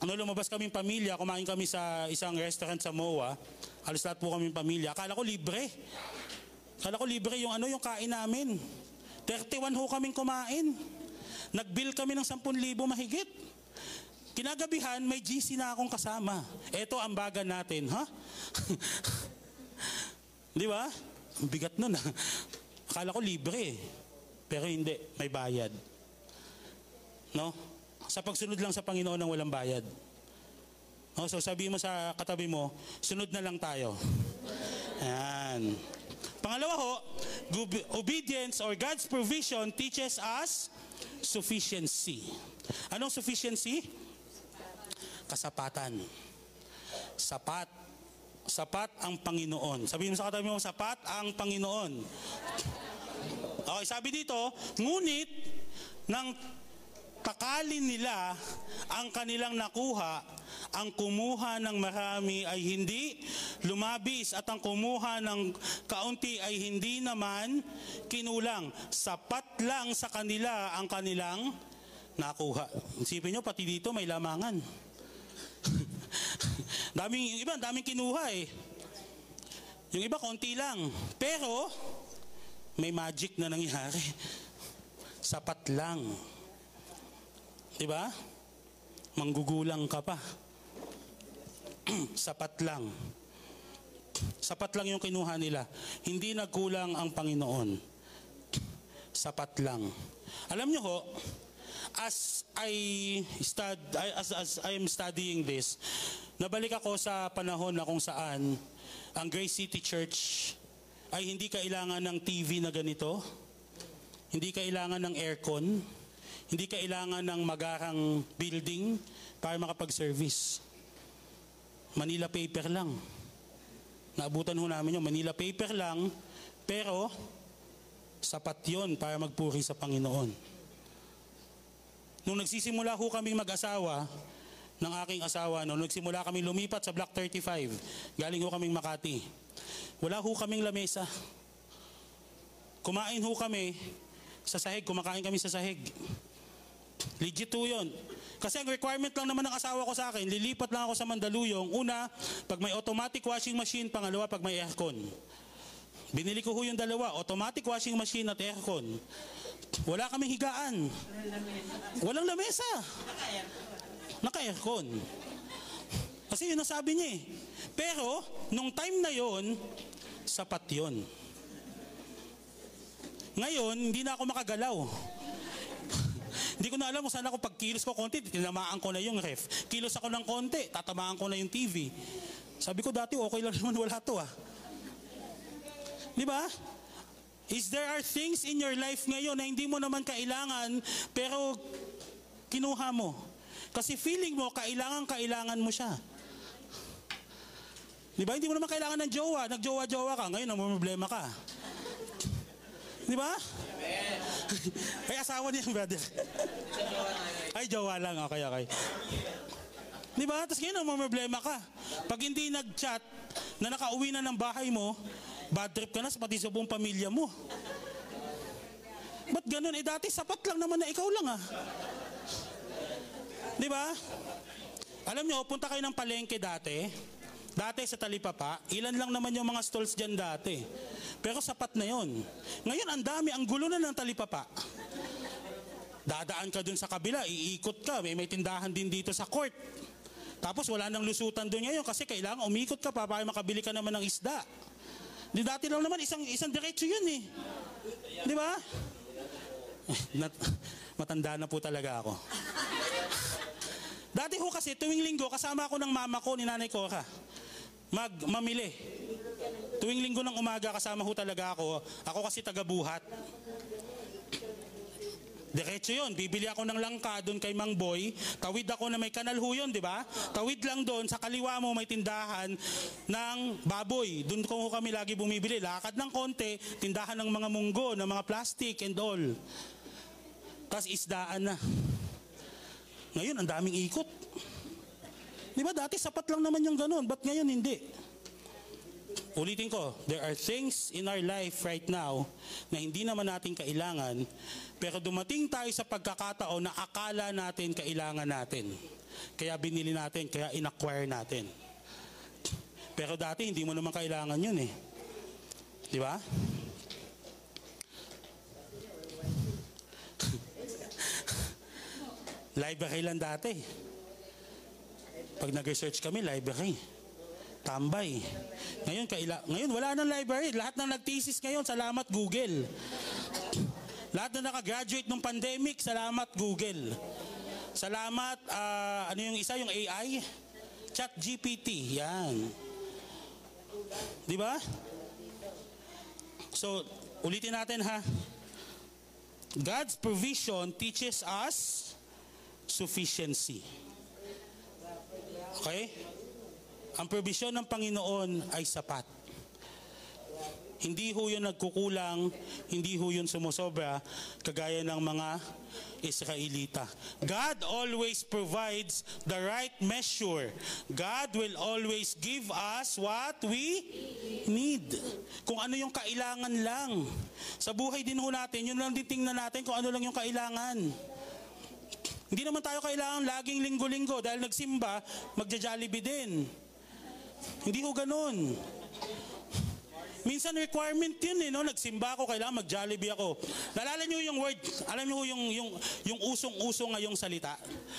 A: ano lumabas kaming pamilya, kumain kami sa isang restaurant sa MOA. Halos lahat po kaming pamilya. Akala ko libre. Akala ko libre yung ano yung kain namin. 31 ho kaming kumain. Nag-bill kami ng 10,000 mahigit. Kinagabihan, may GC na akong kasama. Ito ang baga natin, ha? Di ba? Bigat nun? Akala ko libre eh. Pero hindi, may bayad. No? Sa pagsunod lang sa Panginoon ng walang bayad. No? So sabi mo sa katabi mo, sunod na lang tayo. Ayan. Pangalawa ho, obedience or God's provision teaches us sufficiency. Anong sufficiency? Kasapatan. Sapat. Sapat ang Panginoon. Sabihin mo sa katabi mo, sapat ang Panginoon. Okay, sabi dito, ngunit nang takalin nila ang kanilang nakuha, ang kumuha ng marami ay hindi lumabis at ang kumuha ng kaunti ay hindi naman kinulang. Sapat lang sa kanila ang kanilang nakuha. Isipin nyo, pati dito may lamangan. daming, yung iba, daming kinuha eh. Yung iba, konti lang. Pero, may magic na nangyari. Sapat lang. Di ba? Manggugulang ka pa. Sapat lang. Sapat lang yung kinuha nila. Hindi nagkulang ang Panginoon. Sapat lang. Alam nyo ho, as I stud, as, as I am studying this, nabalik ako sa panahon na kung saan ang Grace City Church ay hindi kailangan ng TV na ganito, hindi kailangan ng aircon, hindi kailangan ng magarang building para makapag-service. Manila paper lang. Naabutan ho namin yung Manila paper lang, pero sapat yon para magpuri sa Panginoon. Nung nagsisimula ho kaming mag-asawa, ng aking asawa, no, nagsimula kami lumipat sa Block 35, galing ho kaming Makati. Wala ho kaming lamesa. Kumain ho kami sa sahig, kumakain kami sa sahig. Legit ho yun. Kasi ang requirement lang naman ng asawa ko sa akin, lilipat lang ako sa Mandaluyong. Una, pag may automatic washing machine. Pangalawa, pag may aircon. Binili ko ho yung dalawa, automatic washing machine at aircon. Wala kaming higaan. Walang lamesa. Naka-aircon. Kasi yun ang sabi niya eh. Pero, nung time na yon, sapat yon. Ngayon, hindi na ako makagalaw. Hindi ko na alam kung saan ako pag kilos ko konti, tinamaan ko na yung ref. Kilos ako ng konti, tatamaan ko na yung TV. Sabi ko dati, okay lang naman wala to ah. Di ba? Is there are things in your life ngayon na hindi mo naman kailangan, pero kinuha mo. Kasi feeling mo, kailangan-kailangan mo siya. Di ba? Hindi mo naman kailangan ng jowa. Nagjowa-jowa ka. Ngayon, ang problema ka. Di ba? Ay, asawa niya, brother. Ay, jowa lang. Okay, okay. Di ba? Tapos ngayon, ang problema ka. Pag hindi nag-chat na nakauwi na ng bahay mo, bad trip ka na sa pati sa buong pamilya mo. Ba't ganun? Eh dati sapat lang naman na ikaw lang ah. Di ba? Alam nyo, punta kayo ng palengke dati. Dati sa Talipapa, ilan lang naman yung mga stalls dyan dati. Pero sapat na yon. Ngayon, ang dami, ang gulo na ng Talipapa. Dadaan ka dun sa kabila, iikot ka, may, may tindahan din dito sa court. Tapos wala nang lusutan doon ngayon kasi kailangan umikot ka pa para makabili ka naman ng isda. Di dati lang naman isang isang diretso yun eh. Di ba? Matanda na po talaga ako. Dati ho kasi tuwing linggo kasama ako ng mama ko ni Nanay Cora. Mag mamili. Tuwing linggo ng umaga kasama ho talaga ako. Ako kasi taga-buhat. Diretso yun. Bibili ako ng langka doon kay Mang Boy. Tawid ako na may kanal ho yun, di ba? Tawid lang doon. Sa kaliwa mo may tindahan ng baboy. Doon ko kami lagi bumibili. Lakad ng konti, tindahan ng mga munggo, ng mga plastic and all. Tapos isdaan na. Ngayon, ang daming ikot. Di ba dati sapat lang naman yung ganun. Ba't ngayon hindi? Ulitin ko, there are things in our life right now na hindi naman natin kailangan, pero dumating tayo sa pagkakataon na akala natin kailangan natin. Kaya binili natin, kaya inacquire natin. Pero dati hindi mo naman kailangan yun eh. Di ba? Library lang dati. Pag nag-research kami, library. tambay. Ngayon, kaila, ngayon wala nang library. Lahat ng nag-thesis ngayon, salamat Google. Lahat na nakagraduate ng pandemic, salamat Google. Salamat, ah, ano yung isa, yung AI? Chat GPT, yan. Di ba? So, ulitin natin ha. God's provision teaches us sufficiency. Okay? Ang provision ng Panginoon ay sapat. Hindi ho yun nagkukulang, hindi ho yun sumusobra, kagaya ng mga Israelita. God always provides the right measure. God will always give us what we need. Kung ano yung kailangan lang. Sa buhay din ho natin, yun lang din tingnan natin kung ano lang yung kailangan. Hindi naman tayo kailangan laging linggo-linggo dahil nagsimba, magja-jollibee din. Hindi ho ganun. Minsan requirement yun eh, no? Nagsimba ako, kailangan mag-jollibee ako. Nalala niyo yung word, alam niyo yung, yung, yung usong-uso ngayong salita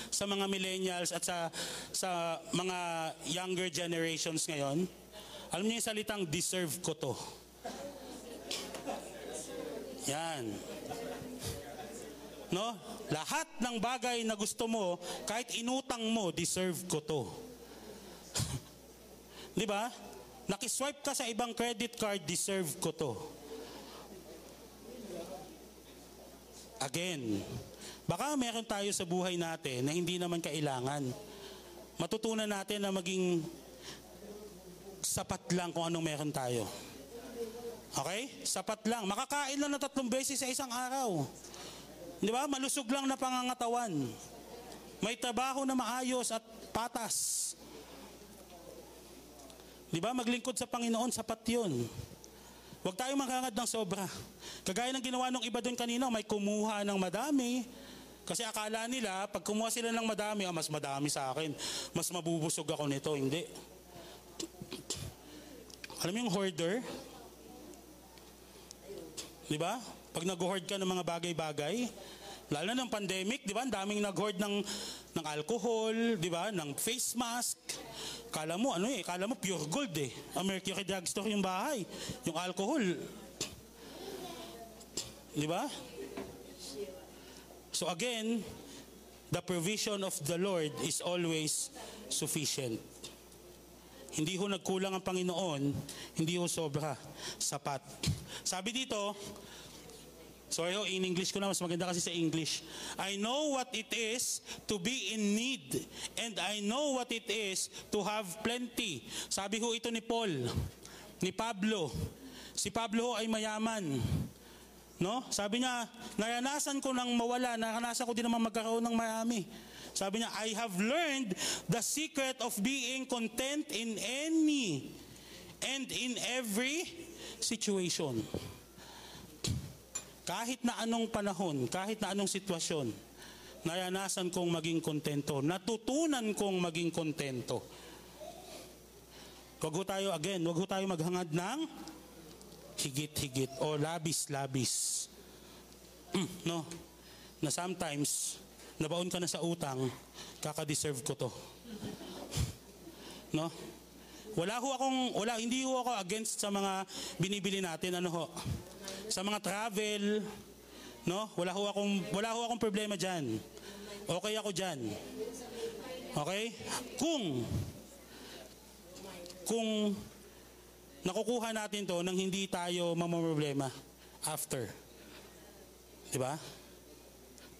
A: sa mga millennials at sa, sa mga younger generations ngayon? Alam niyo yung salitang deserve ko to. Yan. No? Lahat ng bagay na gusto mo, kahit inutang mo, deserve ko to. Di ba? Nakiswipe ka sa ibang credit card, deserve ko to. Again, baka meron tayo sa buhay natin na hindi naman kailangan. Matutunan natin na maging sapat lang kung anong meron tayo. Okay? Sapat lang. Makakain lang na tatlong beses sa isang araw. Di ba? Malusog lang na pangangatawan. May trabaho na maayos at patas. Di ba? Maglingkod sa Panginoon, sapat yun. Huwag tayong makangad ng sobra. Kagaya ng ginawa ng iba doon kanina, may kumuha ng madami. Kasi akala nila, pag kumuha sila ng madami, ah, mas madami sa akin. Mas mabubusog ako nito. Hindi. Alam mo yung hoarder? Di ba? Pag nag-hoard ka ng mga bagay-bagay, lalo na ng pandemic, di ba? Ang daming nag-hoard ng, ng alcohol, di ba? Ng face mask. Kala mo, ano eh, kala mo pure gold eh. Ang Mercury Drugstore yung bahay. Yung alcohol. Di ba? So again, the provision of the Lord is always sufficient. Hindi ho nagkulang ang Panginoon, hindi ho sobra, sapat. Sabi dito, sorry ho, in English ko na, mas maganda kasi sa English. I know what it is to be in need, and I know what it is to have plenty. Sabi ho ito ni Paul, ni Pablo. Si Pablo ay mayaman. No? Sabi niya, naranasan ko nang mawala, naranasan ko din naman magkaroon ng marami. Sabi niya, I have learned the secret of being content in any and in every situation. Kahit na anong panahon, kahit na anong sitwasyon, naranasan kong maging kontento. Natutunan kong maging kontento. Huwag ho tayo, again, huwag ho tayo maghangad ng higit-higit o labis-labis. no? Na sometimes, nabaon ka na sa utang, kaka-deserve ko to. No? Wala ho akong, wala, hindi ho ako against sa mga binibili natin, ano ho. Sa mga travel, no? Wala ho akong, wala ho akong problema dyan. Okay ako dyan. Okay? Kung, kung nakukuha natin to nang hindi tayo mamamroblema after. Di ba?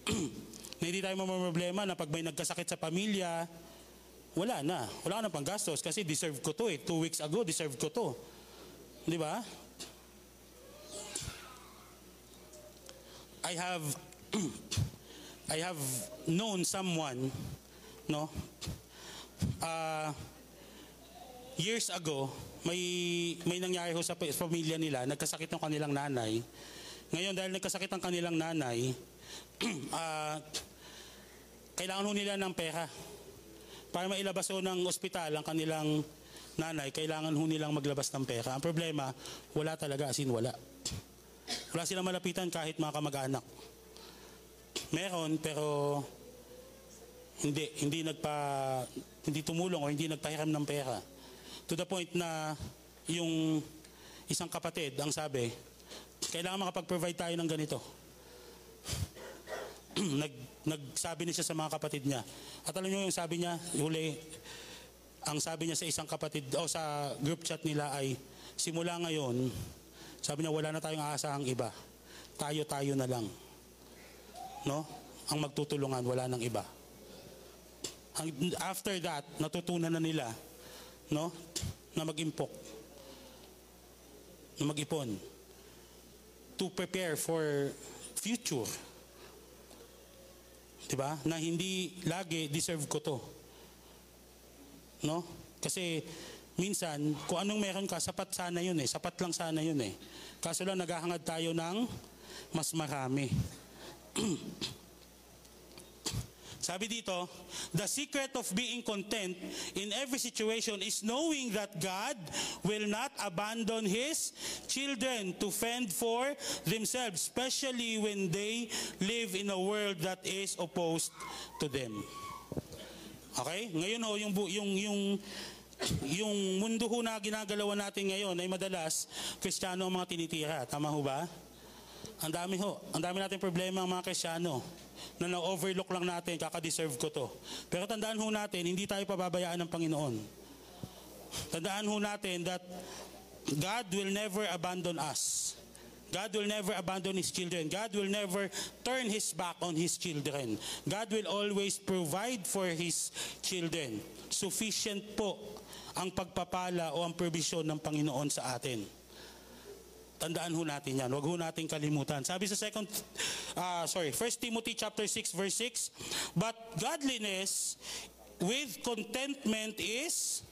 A: na hindi tayo mamamroblema na pag may nagkasakit sa pamilya, wala na. Wala ka na pang gastos kasi deserve ko to eh. Two weeks ago, deserve ko to. Di ba? I have I have known someone, no? Uh, years ago, may may nangyari ho sa pa- pamilya nila, nagkasakit ng kanilang nanay. Ngayon dahil nagkasakit ang kanilang nanay, ah, kailangan ho nila ng pera. Para mailabas ho ng ospital ang kanilang nanay, kailangan ho nilang maglabas ng pera. Ang problema, wala talaga, asin wala. Wala silang malapitan kahit mga kamag-anak. Meron, pero hindi, hindi nagpa, hindi tumulong o hindi nagpahiram ng pera. To the point na yung isang kapatid ang sabi, kailangan makapag-provide tayo ng ganito. nag, nagsabi niya sa mga kapatid niya. At alam niyo yung sabi niya, huli, ang sabi niya sa isang kapatid o sa group chat nila ay simula ngayon, sabi niya wala na tayong aasahang iba. Tayo-tayo na lang. No? Ang magtutulungan, wala nang iba. After that, natutunan na nila no? na mag-impok. Na mag-ipon. To prepare for future. 'Di ba? Na hindi lagi deserve ko 'to. No? Kasi minsan kung anong meron ka sapat sana 'yun eh. Sapat lang sana 'yun eh. Kaso lang naghahangad tayo ng mas marami. Sabi dito, the secret of being content in every situation is knowing that God will not abandon His children to fend for themselves, especially when they live in a world that is opposed to them. Okay? Ngayon ho, yung, yung, yung, yung mundo ho na ginagalawan natin ngayon ay madalas kristyano ang mga tinitira. Tama ho ba? Ang dami ho. Ang dami natin problema ang mga kristyano na na-overlook lang natin, kaka-deserve ko to. Pero tandaan ho natin, hindi tayo pababayaan ng Panginoon. Tandaan ho natin that God will never abandon us. God will never abandon His children. God will never turn His back on His children. God will always provide for His children. Sufficient po ang pagpapala o ang provision ng Panginoon sa atin. Tandaan ho natin yan. Huwag ho natin kalimutan. Sabi sa second, ah sorry, 1 Timothy chapter 6 verse 6, But godliness with contentment is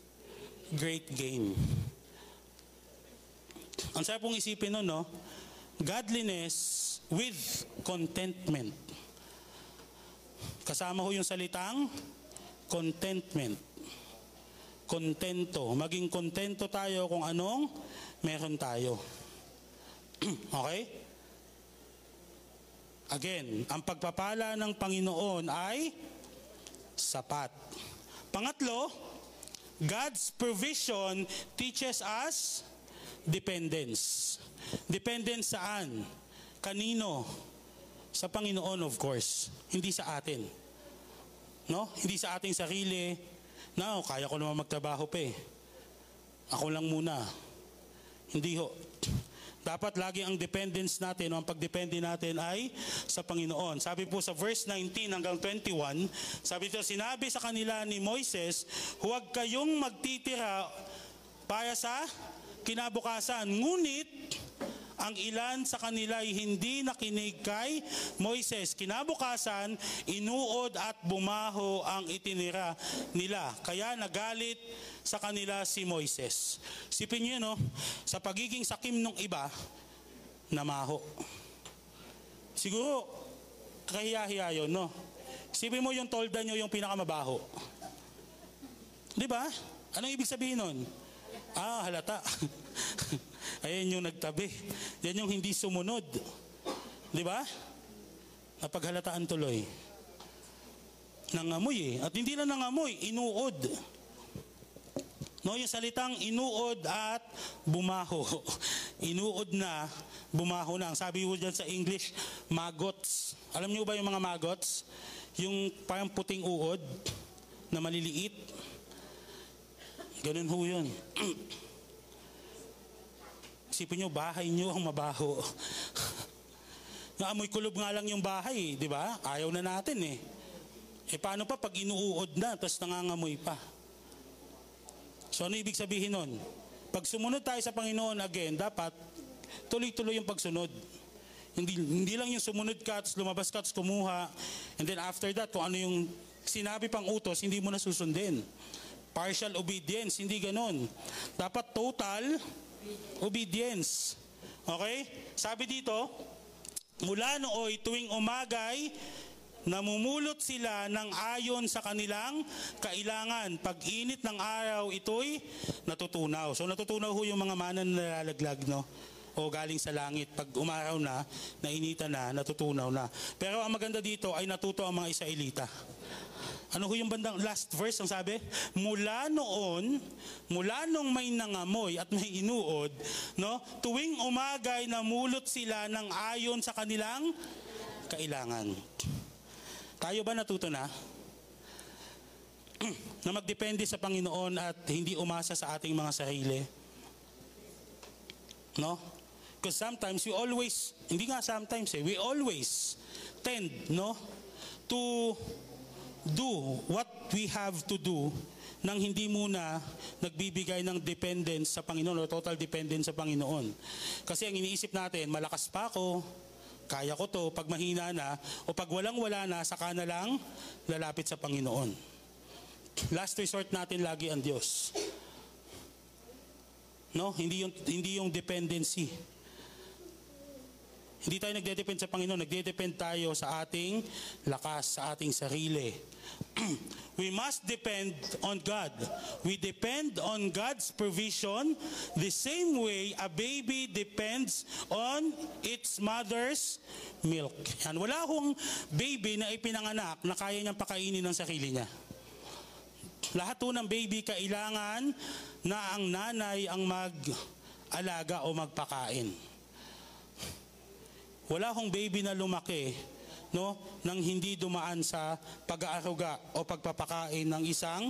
A: great gain. Ang sarap pong isipin nun, no? Godliness with contentment. Kasama ho yung salitang contentment. Kontento. Maging kontento tayo kung anong meron tayo. okay? Again, ang pagpapala ng Panginoon ay sapat. Pangatlo, God's provision teaches us dependence. Dependence saan? Kanino? Sa Panginoon, of course. Hindi sa atin. No? Hindi sa ating sarili. No, kaya ko naman magtrabaho pa eh. Ako lang muna. Hindi ho. Dapat lagi ang dependence natin o ang pagdepende natin ay sa Panginoon. Sabi po sa verse 19 hanggang 21, sabi dito, sinabi sa kanila ni Moises, huwag kayong magtitira para sa kinabukasan. Ngunit, ang ilan sa kanila ay hindi nakinig kay Moises. Kinabukasan, inuod at bumaho ang itinira nila. Kaya nagalit sa kanila si Moises. Sipin niyo, no? Sa pagiging sakim ng iba, namaho. Siguro, kahiya-hiya yun, no? Sipin mo yung tolda nyo yung pinakamabaho. Di ba? Anong ibig sabihin nun? Ah, halata. Ayan yung nagtabi. Yan yung hindi sumunod. Di ba? Napaghalataan tuloy. Nangamoy eh. At hindi lang nangamoy, inuod. No, yung salitang inuod at bumaho. Inuod na, bumaho na. Ang sabi ko dyan sa English, maggots. Alam niyo ba yung mga maggots? Yung parang puting uod na maliliit. Ganun ho yun. Isipin nyo, bahay nyo ang mabaho. Naamoy kulob nga lang yung bahay, di ba? Ayaw na natin eh. Eh paano pa pag inuuod na, tapos nangangamoy pa? So ano ibig sabihin nun? Pag sumunod tayo sa Panginoon again, dapat tuloy-tuloy yung pagsunod. Hindi, hindi lang yung sumunod ka, tapos lumabas ka, tapos kumuha. And then after that, kung ano yung sinabi pang utos, hindi mo na susundin. Partial obedience, hindi ganon. Dapat total obedience. Okay? Sabi dito, mula nooy tuwing umagay, namumulot sila ng ayon sa kanilang kailangan. Pag init ng araw, ito'y natutunaw. So natutunaw ho yung mga mana na nalalaglag, no? O galing sa langit. Pag umaraw na, nainita na, natutunaw na. Pero ang maganda dito ay natuto ang mga Israelita. Ano ho yung bandang last verse ang sabi? Mula noon, mula nung may nangamoy at may inuod, no? Tuwing umaga ay namulot sila ng ayon sa kanilang kailangan. Tayo ba natuto na? na magdepende sa Panginoon at hindi umasa sa ating mga sarili. No? Because sometimes we always, hindi nga sometimes eh, we always tend, no, to do what we have to do nang hindi muna nagbibigay ng dependence sa Panginoon o total dependence sa Panginoon. Kasi ang iniisip natin, malakas pa ako, kaya ko to, pag mahina na, o pag walang-wala na, saka na lang lalapit sa Panginoon. Last resort natin lagi ang Diyos. No, hindi yung hindi yung dependency. Hindi tayo nagde-depend sa Panginoon, nagde-depend tayo sa ating lakas, sa ating sarili. We must depend on God. We depend on God's provision the same way a baby depends on its mother's milk. Yan. Wala akong baby na ipinanganak na kaya niyang pakainin ng sarili niya. Lahat po ng baby kailangan na ang nanay ang mag-alaga o magpakain. Wala akong baby na lumaki no nang hindi dumaan sa pag-aaruga o pagpapakain ng isang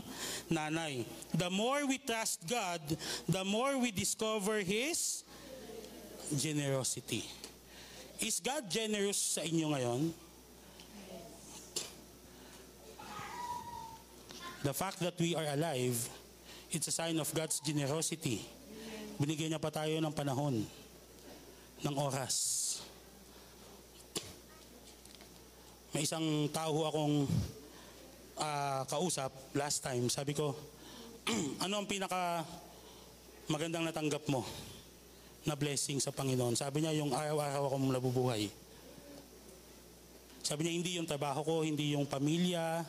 A: nanay. The more we trust God, the more we discover His generosity. Is God generous sa inyo ngayon? The fact that we are alive, it's a sign of God's generosity. Binigyan niya pa tayo ng panahon, ng oras. May isang tao akong ah, kausap last time. Sabi ko, ano ang pinaka magandang natanggap mo na blessing sa Panginoon? Sabi niya, yung araw-araw akong nabubuhay. Sabi niya, hindi yung trabaho ko, hindi yung pamilya,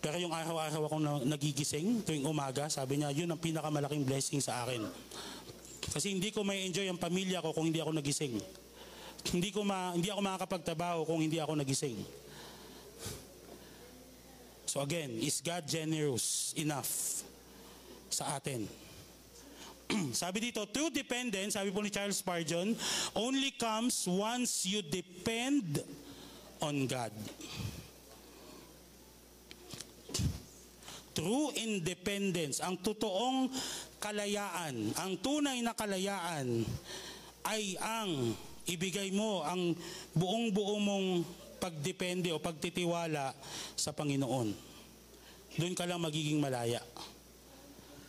A: pero yung araw-araw akong na- nagigising tuwing umaga, sabi niya, yun ang pinakamalaking blessing sa akin. Kasi hindi ko may enjoy ang pamilya ko kung hindi ako nagising. Hindi ko ma, hindi ako makakapagtrabaho kung hindi ako nagising. So again, is God generous enough sa atin? sabi dito, true dependence, sabi po ni Charles Spurgeon, only comes once you depend on God. True independence, ang totoong kalayaan, ang tunay na kalayaan ay ang ibigay mo ang buong buo mong pagdepende o pagtitiwala sa Panginoon. Doon ka lang magiging malaya.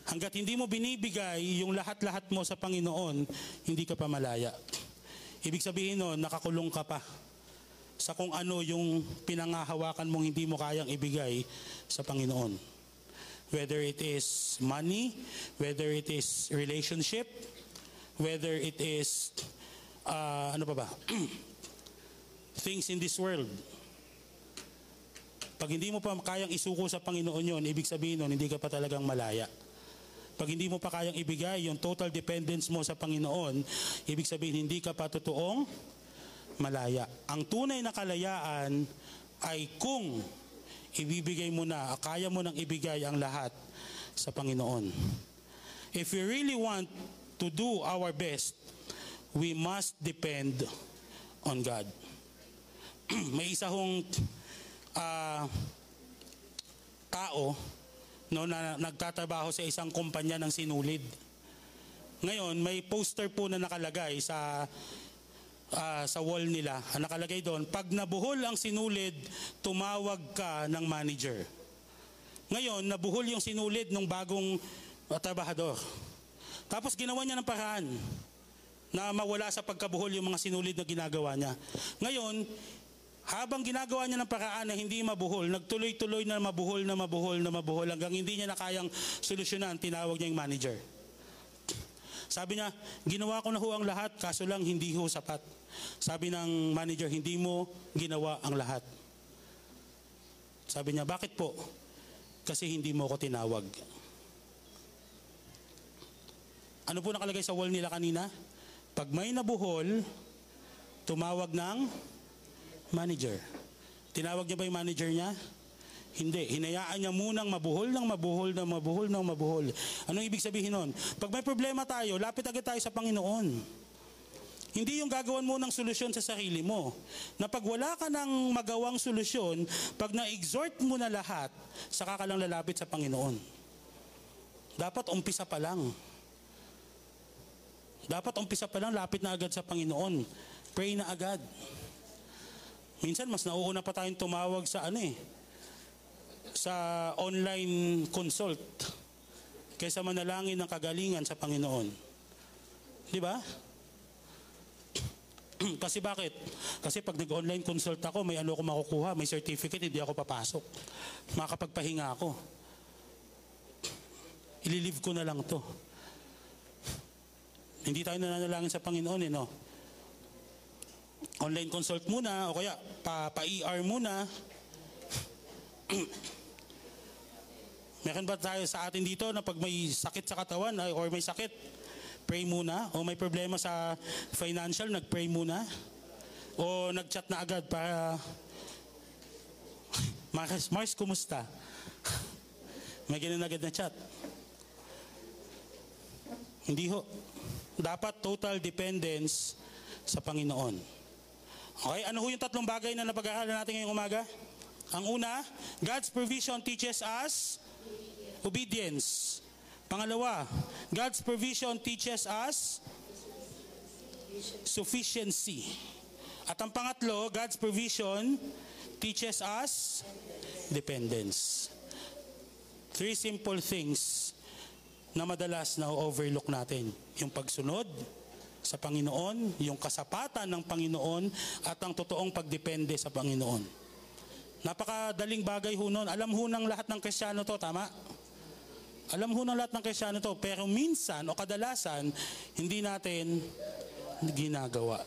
A: Hanggat hindi mo binibigay yung lahat-lahat mo sa Panginoon, hindi ka pa malaya. Ibig sabihin nun, nakakulong ka pa sa kung ano yung pinangahawakan mong hindi mo kayang ibigay sa Panginoon. Whether it is money, whether it is relationship, whether it is, uh, ano pa ba, things in this world. Pag hindi mo pa kayang isuko sa Panginoon yon, ibig sabihin nun, hindi ka pa talagang malaya. Pag hindi mo pa kayang ibigay yung total dependence mo sa Panginoon, ibig sabihin hindi ka pa totoong malaya. Ang tunay na kalayaan ay kung ibibigay mo na, kaya mo nang ibigay ang lahat sa Panginoon. If we really want to do our best, we must depend on God. May isa hong ah, tao no, na nagtatrabaho sa isang kumpanya ng sinulid. Ngayon, may poster po na nakalagay sa ah, sa wall nila. Nakalagay doon, pag nabuhol ang sinulid, tumawag ka ng manager. Ngayon, nabuhol yung sinulid ng bagong ah, trabahador. Tapos ginawa niya ng paraan na mawala sa pagkabuhol yung mga sinulid na ginagawa niya. Ngayon, habang ginagawa niya ng paraan na hindi mabuhol, nagtuloy-tuloy na mabuhol na mabuhol na mabuhol hanggang hindi niya na kayang solusyonan, tinawag niya yung manager. Sabi niya, ginawa ko na ho ang lahat, kaso lang hindi ho sapat. Sabi ng manager, hindi mo ginawa ang lahat. Sabi niya, bakit po? Kasi hindi mo ako tinawag. Ano po nakalagay sa wall nila kanina? Pag may nabuhol, tumawag ng manager. Tinawag niya ba yung manager niya? Hindi. Hinayaan niya munang mabuhol ng mabuhol ng mabuhol ng mabuhol. Anong ibig sabihin nun? Pag may problema tayo, lapit agad tayo sa Panginoon. Hindi yung gagawan mo ng solusyon sa sarili mo. Na pag wala ka ng magawang solusyon, pag na-exhort mo na lahat, saka ka lang lalapit sa Panginoon. Dapat umpisa pa lang. Dapat umpisa pa lang, lapit na agad sa Panginoon. Pray na agad. Minsan mas nauuna pa tayong tumawag sa ano eh, sa online consult kaysa manalangin ng kagalingan sa Panginoon. Di ba? Kasi bakit? Kasi pag nag-online consult ako, may ano ako makukuha, may certificate, hindi ako papasok. Makakapagpahinga ako. Ililive ko na lang to. Hindi tayo nananalangin sa Panginoon, eh, no? Online consult muna, o kaya pa, pa-ER muna. Meron ba tayo sa atin dito na pag may sakit sa katawan ay, or may sakit, pray muna? O may problema sa financial, nag-pray muna? O nag-chat na agad para, Mars, Mars, kumusta? may ganun agad na chat. Hindi ho. Dapat total dependence sa Panginoon. Okay, ano ho yung tatlong bagay na napag-aaralan natin ngayong umaga? Ang una, God's provision teaches us obedience. Pangalawa, God's provision teaches us sufficiency. At ang pangatlo, God's provision teaches us dependence. Three simple things na madalas na overlook natin. Yung pagsunod sa Panginoon, yung kasapatan ng Panginoon, at ang totoong pagdepende sa Panginoon. Napakadaling bagay ho nun. Alam ho ng lahat ng Krisyano to, tama? Alam ho ng lahat ng Krisyano to, pero minsan o kadalasan, hindi natin ginagawa.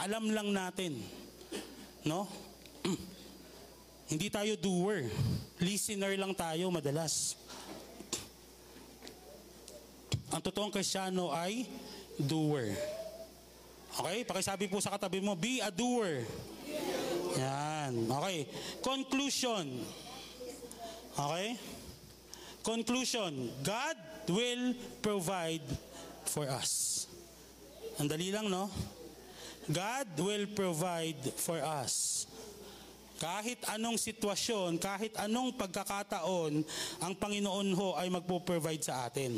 A: Alam lang natin. No? hindi tayo doer. Listener lang tayo madalas. Ang totoong Krisyano ay doer. Okay? Pakisabi po sa katabi mo, be a doer. Yan. Okay. Conclusion. Okay? Conclusion. God will provide for us. Ang dali lang, no? God will provide for us. Kahit anong sitwasyon, kahit anong pagkakataon, ang Panginoon ho ay magpo-provide sa atin.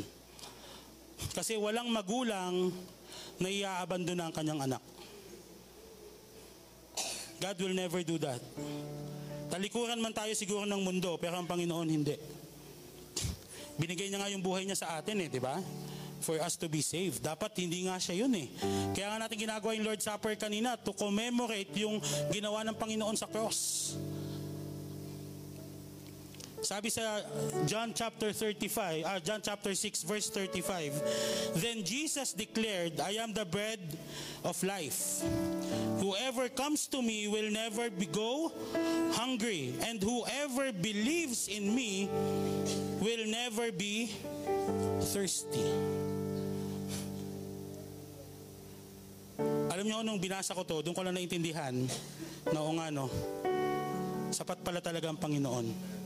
A: Kasi walang magulang na iaabandon ang kanyang anak. God will never do that. Talikuran man tayo siguro ng mundo, pero ang Panginoon hindi. Binigay niya nga yung buhay niya sa atin eh, di ba? For us to be saved. Dapat hindi nga siya yun eh. Kaya nga natin ginagawa yung Lord's Supper kanina to commemorate yung ginawa ng Panginoon sa cross. Sabi sa John chapter 35, ah, John chapter 6 verse 35, Then Jesus declared, I am the bread of life. Whoever comes to me will never be go hungry, and whoever believes in me will never be thirsty. Alam niyo nung binasa ko to, doon ko lang naintindihan na o nga no, sapat pala talaga ang Panginoon.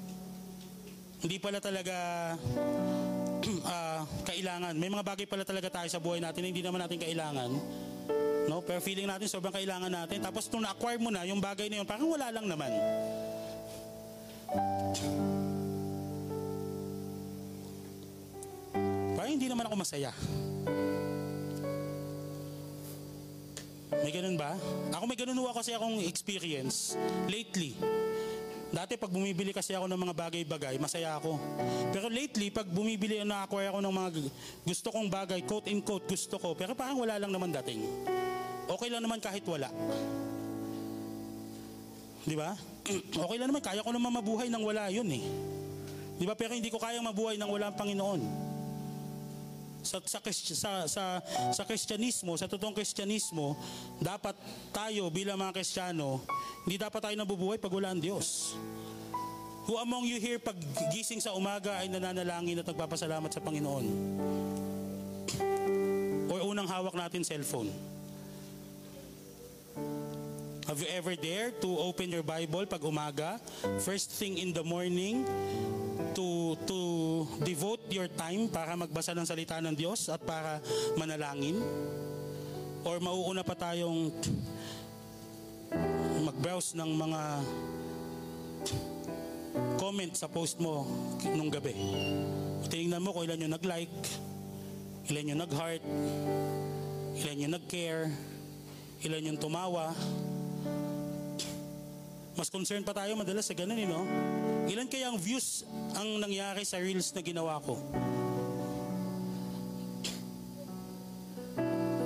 A: Hindi pala talaga ah, kailangan. May mga bagay pala talaga tayo sa buhay natin na hindi naman natin kailangan. No? Pero feeling natin sobrang kailangan natin. Tapos nung na-acquire mo na yung bagay na yun, parang wala lang naman. Parang hindi naman ako masaya. May ganun ba? Ako may ganun ho kasi akong experience lately. Dati pag bumibili kasi ako ng mga bagay-bagay, masaya ako. Pero lately, pag bumibili na acquire ako ng mga gusto kong bagay, quote in quote, gusto ko, pero parang wala lang naman dating. Okay lang naman kahit wala. Di ba? Okay lang naman, kaya ko naman mabuhay nang wala yun eh. Di ba? Pero hindi ko kayang mabuhay nang wala ang Panginoon. Sa, sa, sa, sa, sa Kristyanismo, sa totoong Kristyanismo, dapat tayo bilang mga Kristiyano, hindi dapat tayo nabubuhay pag wala ang Diyos. Who among you here pag gising sa umaga ay nananalangin at nagpapasalamat sa Panginoon? Or unang hawak natin cellphone? Have you ever dared to open your Bible pag umaga, first thing in the morning, to to devote your time para magbasa ng salita ng Diyos at para manalangin? Or mauuna pa tayong mag-browse ng mga comment sa post mo nung gabi. Tinignan mo kung ilan yung nag-like, ilan yung nag-heart, ilan yung nag-care, ilan yung tumawa. Mas concerned pa tayo madalas sa ganun, eh, no? Ilan kaya ang views ang nangyari sa reels na ginawa ko?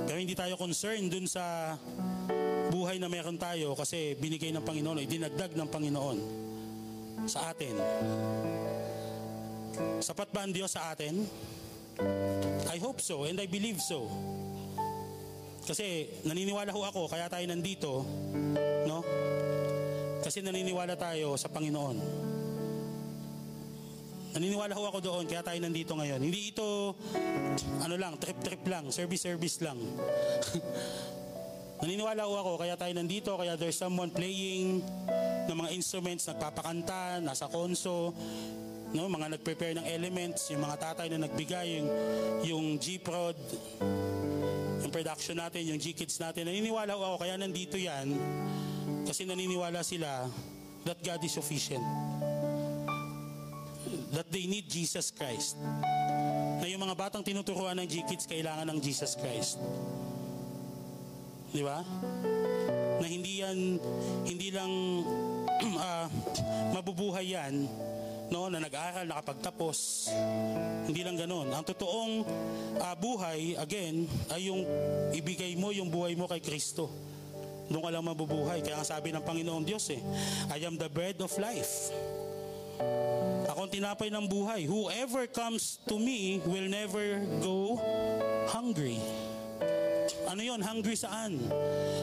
A: Pero hindi tayo concerned dun sa buhay na meron tayo kasi binigay ng Panginoon, o dinagdag ng Panginoon sa atin. Sapat ba ang Diyos sa atin? I hope so and I believe so. Kasi naniniwala ho ako, kaya tayo nandito, no? Kasi naniniwala tayo sa Panginoon. Naniniwala ho ako doon, kaya tayo nandito ngayon. Hindi ito, ano lang, trip-trip lang, service-service lang. naniniwala ho ako, kaya tayo nandito, kaya there's someone playing ng mga instruments, nagpapakanta, nasa konso, no, mga nag-prepare ng elements, yung mga tatay na nagbigay, yung, yung G-Prod, yung production natin, yung G-Kids natin. Naniniwala ako, kaya nandito yan, kasi naniniwala sila that God is sufficient. That they need Jesus Christ. Na yung mga batang tinuturuan ng G-Kids, kailangan ng Jesus Christ. Di ba? Na hindi yan, hindi lang ah, mabubuhay yan, no, na nag-aral, nakapagtapos. Hindi lang ganun. Ang totoong ah, buhay, again, ay yung ibigay mo yung buhay mo kay Kristo. Doon ka lang mabubuhay. Kaya ang sabi ng Panginoong Diyos eh, I am the bread of life. Ako ang tinapay ng buhay. Whoever comes to me will never go hungry. Ano yon? Hungry saan?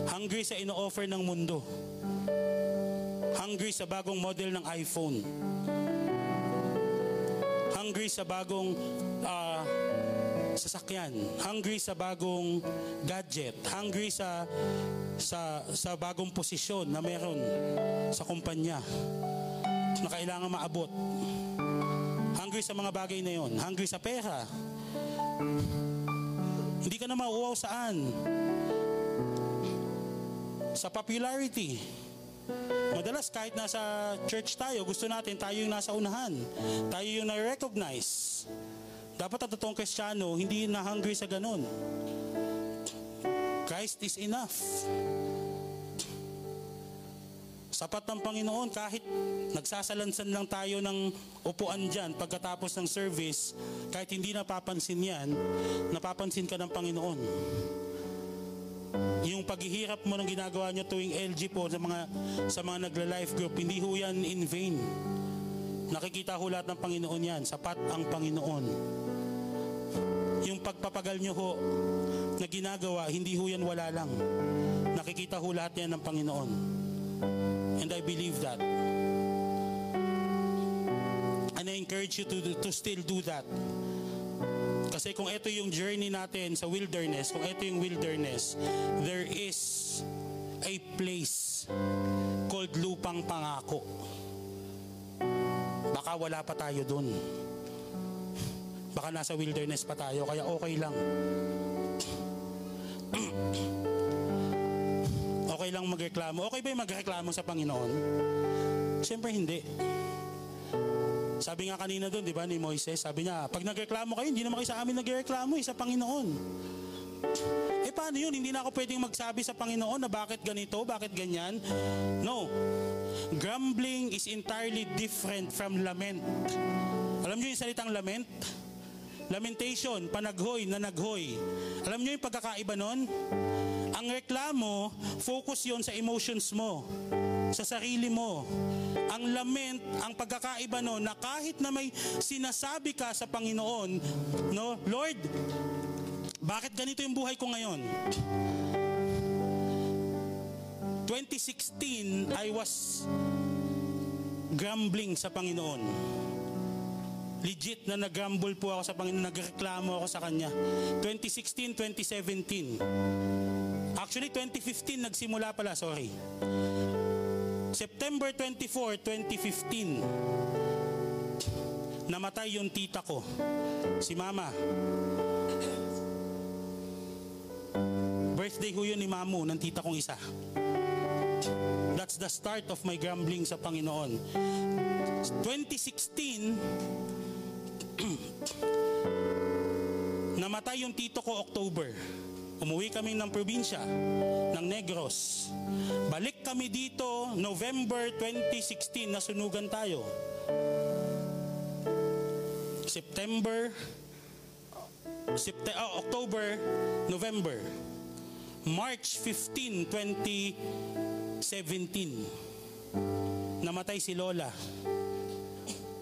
A: Hungry sa ino-offer ng mundo. Hungry sa bagong model ng iPhone. Hungry sa bagong ah, sasakyan. Hungry sa bagong gadget. Hungry sa sa sa bagong posisyon na meron sa kumpanya na kailangan maabot. Hungry sa mga bagay na yon. Hungry sa pera. Hindi ka na mauuaw saan? Sa popularity. Madalas kahit nasa church tayo, gusto natin tayo yung nasa unahan. Tayo yung na-recognize. Dapat ang totoong kristyano, hindi na hungry sa ganun. Christ is enough. Sapat ng Panginoon kahit nagsasalansan lang tayo ng upuan dyan pagkatapos ng service, kahit hindi napapansin yan, napapansin ka ng Panginoon. Yung paghihirap mo ng ginagawa nyo tuwing LG po sa mga, sa mga nagla-life group, hindi ho yan in vain. Nakikita ho lahat ng Panginoon yan. Sapat ang Panginoon. Yung pagpapagal nyo ho na ginagawa, hindi ho yan wala lang. Nakikita ho lahat yan ng Panginoon. And I believe that. And I encourage you to, to still do that. Kasi kung ito yung journey natin sa wilderness, kung ito yung wilderness, there is a place called lupang pangako. Baka wala pa tayo dun. Baka nasa wilderness pa tayo, kaya okay lang. okay lang magreklamo. Okay ba yung magreklamo sa Panginoon? Siyempre hindi. Sabi nga kanina doon, di ba, ni Moises, sabi niya, pag nagreklamo kayo, hindi naman kayo sa amin nagreklamo, eh, sa Panginoon. Eh paano yun? Hindi na ako pwedeng magsabi sa Panginoon na bakit ganito, bakit ganyan. No. Grumbling is entirely different from lament. Alam niyo yung salitang lament? Lamentation, panaghoy, nanaghoy. Alam niyo yung pagkakaiba nun? Ang reklamo, focus yon sa emotions mo, sa sarili mo. Ang lament, ang pagkakaiba no, na kahit na may sinasabi ka sa Panginoon, no, Lord, bakit ganito yung buhay ko ngayon? 2016, I was grumbling sa Panginoon. Legit na nag-grumble po ako sa Panginoon, nagreklamo ako sa Kanya. 2016, 2017. Actually, 2015 nagsimula pala, sorry. September 24, 2015, namatay yung tita ko, si mama. Birthday ho yun ni mamu ng tita kong isa. That's the start of my grumbling sa Panginoon. 2016, namatay yung tito ko October. Umuwi kami ng probinsya, ng Negros. Balik kami dito November 2016, nasunugan tayo. September, Septe- ah, October, November. March 15, 2017, namatay si Lola.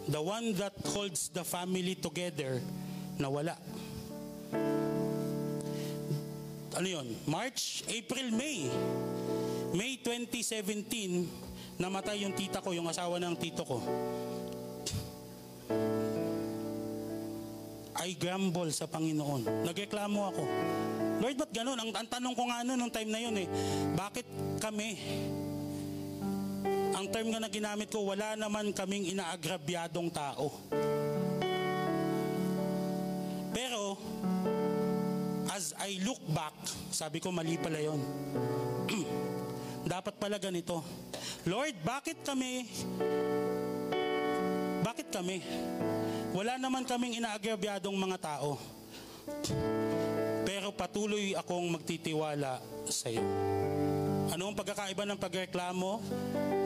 A: The one that holds the family together, nawala. Ano yon? March, April, May. May 2017, namatay yung tita ko, yung asawa ng tito ko. I grumble sa Panginoon. Nagreklamo ako. Lord, ba't ganun? Ang, ang tanong ko nga noon, nung time na yun eh, bakit kami? Ang term nga na ginamit ko, wala naman kaming inaagrabyadong tao. As I look back, sabi ko mali pala yon. Dapat pala ganito. Lord, bakit kami bakit kami? Wala naman kaming inaagrabyadong mga tao. Pero patuloy akong magtitiwala sa iyo. Ano ang pagkakaiba ng pagreklamo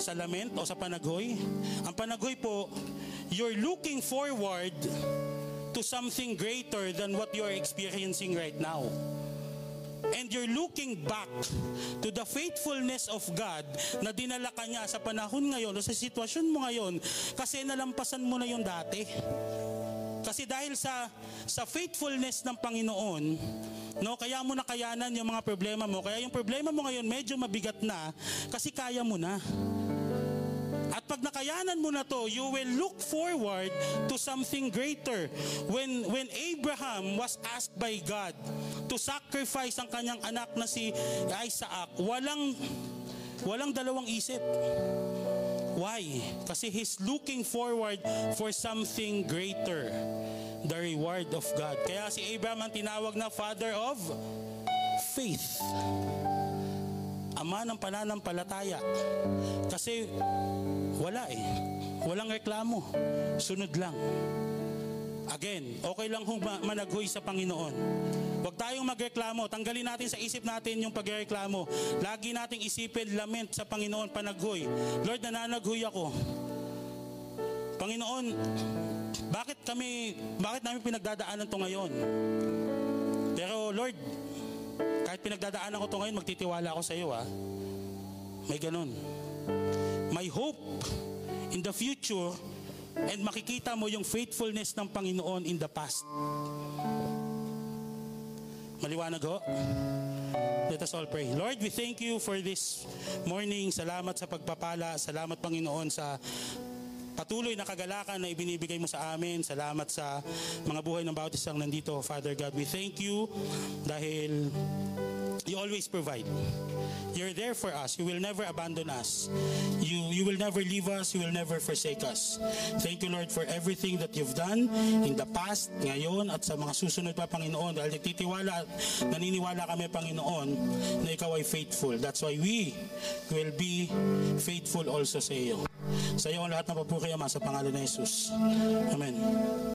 A: sa lament o sa panaghoy? Ang panaghoy po, you're looking forward to something greater than what you're experiencing right now. And you're looking back to the faithfulness of God na dinala ka niya sa panahon ngayon o sa sitwasyon mo ngayon kasi nalampasan mo na yung dati. Kasi dahil sa sa faithfulness ng Panginoon, no, kaya mo nakayanan yung mga problema mo. Kaya yung problema mo ngayon medyo mabigat na kasi kaya mo na. At pag nakayanan mo na to, you will look forward to something greater. When when Abraham was asked by God to sacrifice ang kanyang anak na si Isaac, walang walang dalawang isip. Why? Kasi he's looking forward for something greater. The reward of God. Kaya si Abraham ang tinawag na father of faith. Ama ng pananampalataya. Kasi wala eh. Walang reklamo. Sunod lang. Again, okay lang kung ma- managhoy sa Panginoon. Huwag tayong magreklamo. Tanggalin natin sa isip natin yung pagreklamo. Lagi nating isipin, lament sa Panginoon, panaghoy. Lord, nananaghoy ako. Panginoon, bakit kami, bakit namin pinagdadaanan to ngayon? Pero Lord, kahit pinagdadaanan ko to ngayon, magtitiwala ako sa iyo ah. May ganun. May hope in the future and makikita mo yung faithfulness ng Panginoon in the past. Maliwanag ho? Let us all pray. Lord, we thank you for this morning. Salamat sa pagpapala. Salamat Panginoon sa patuloy na kagalakan na ibinibigay mo sa amin. Salamat sa mga buhay ng bawat isang nandito, Father God. We thank you dahil you always provide. You're there for us. You will never abandon us. You you will never leave us. You will never forsake us. Thank you, Lord, for everything that you've done in the past, ngayon, at sa mga susunod pa, Panginoon. Dahil nagtitiwala at naniniwala kami, Panginoon, na ikaw ay faithful. That's why we will be faithful also sa iyo. Sa iyo ang lahat ng papuri, Ama, sa pangalan ni Jesus. Amen.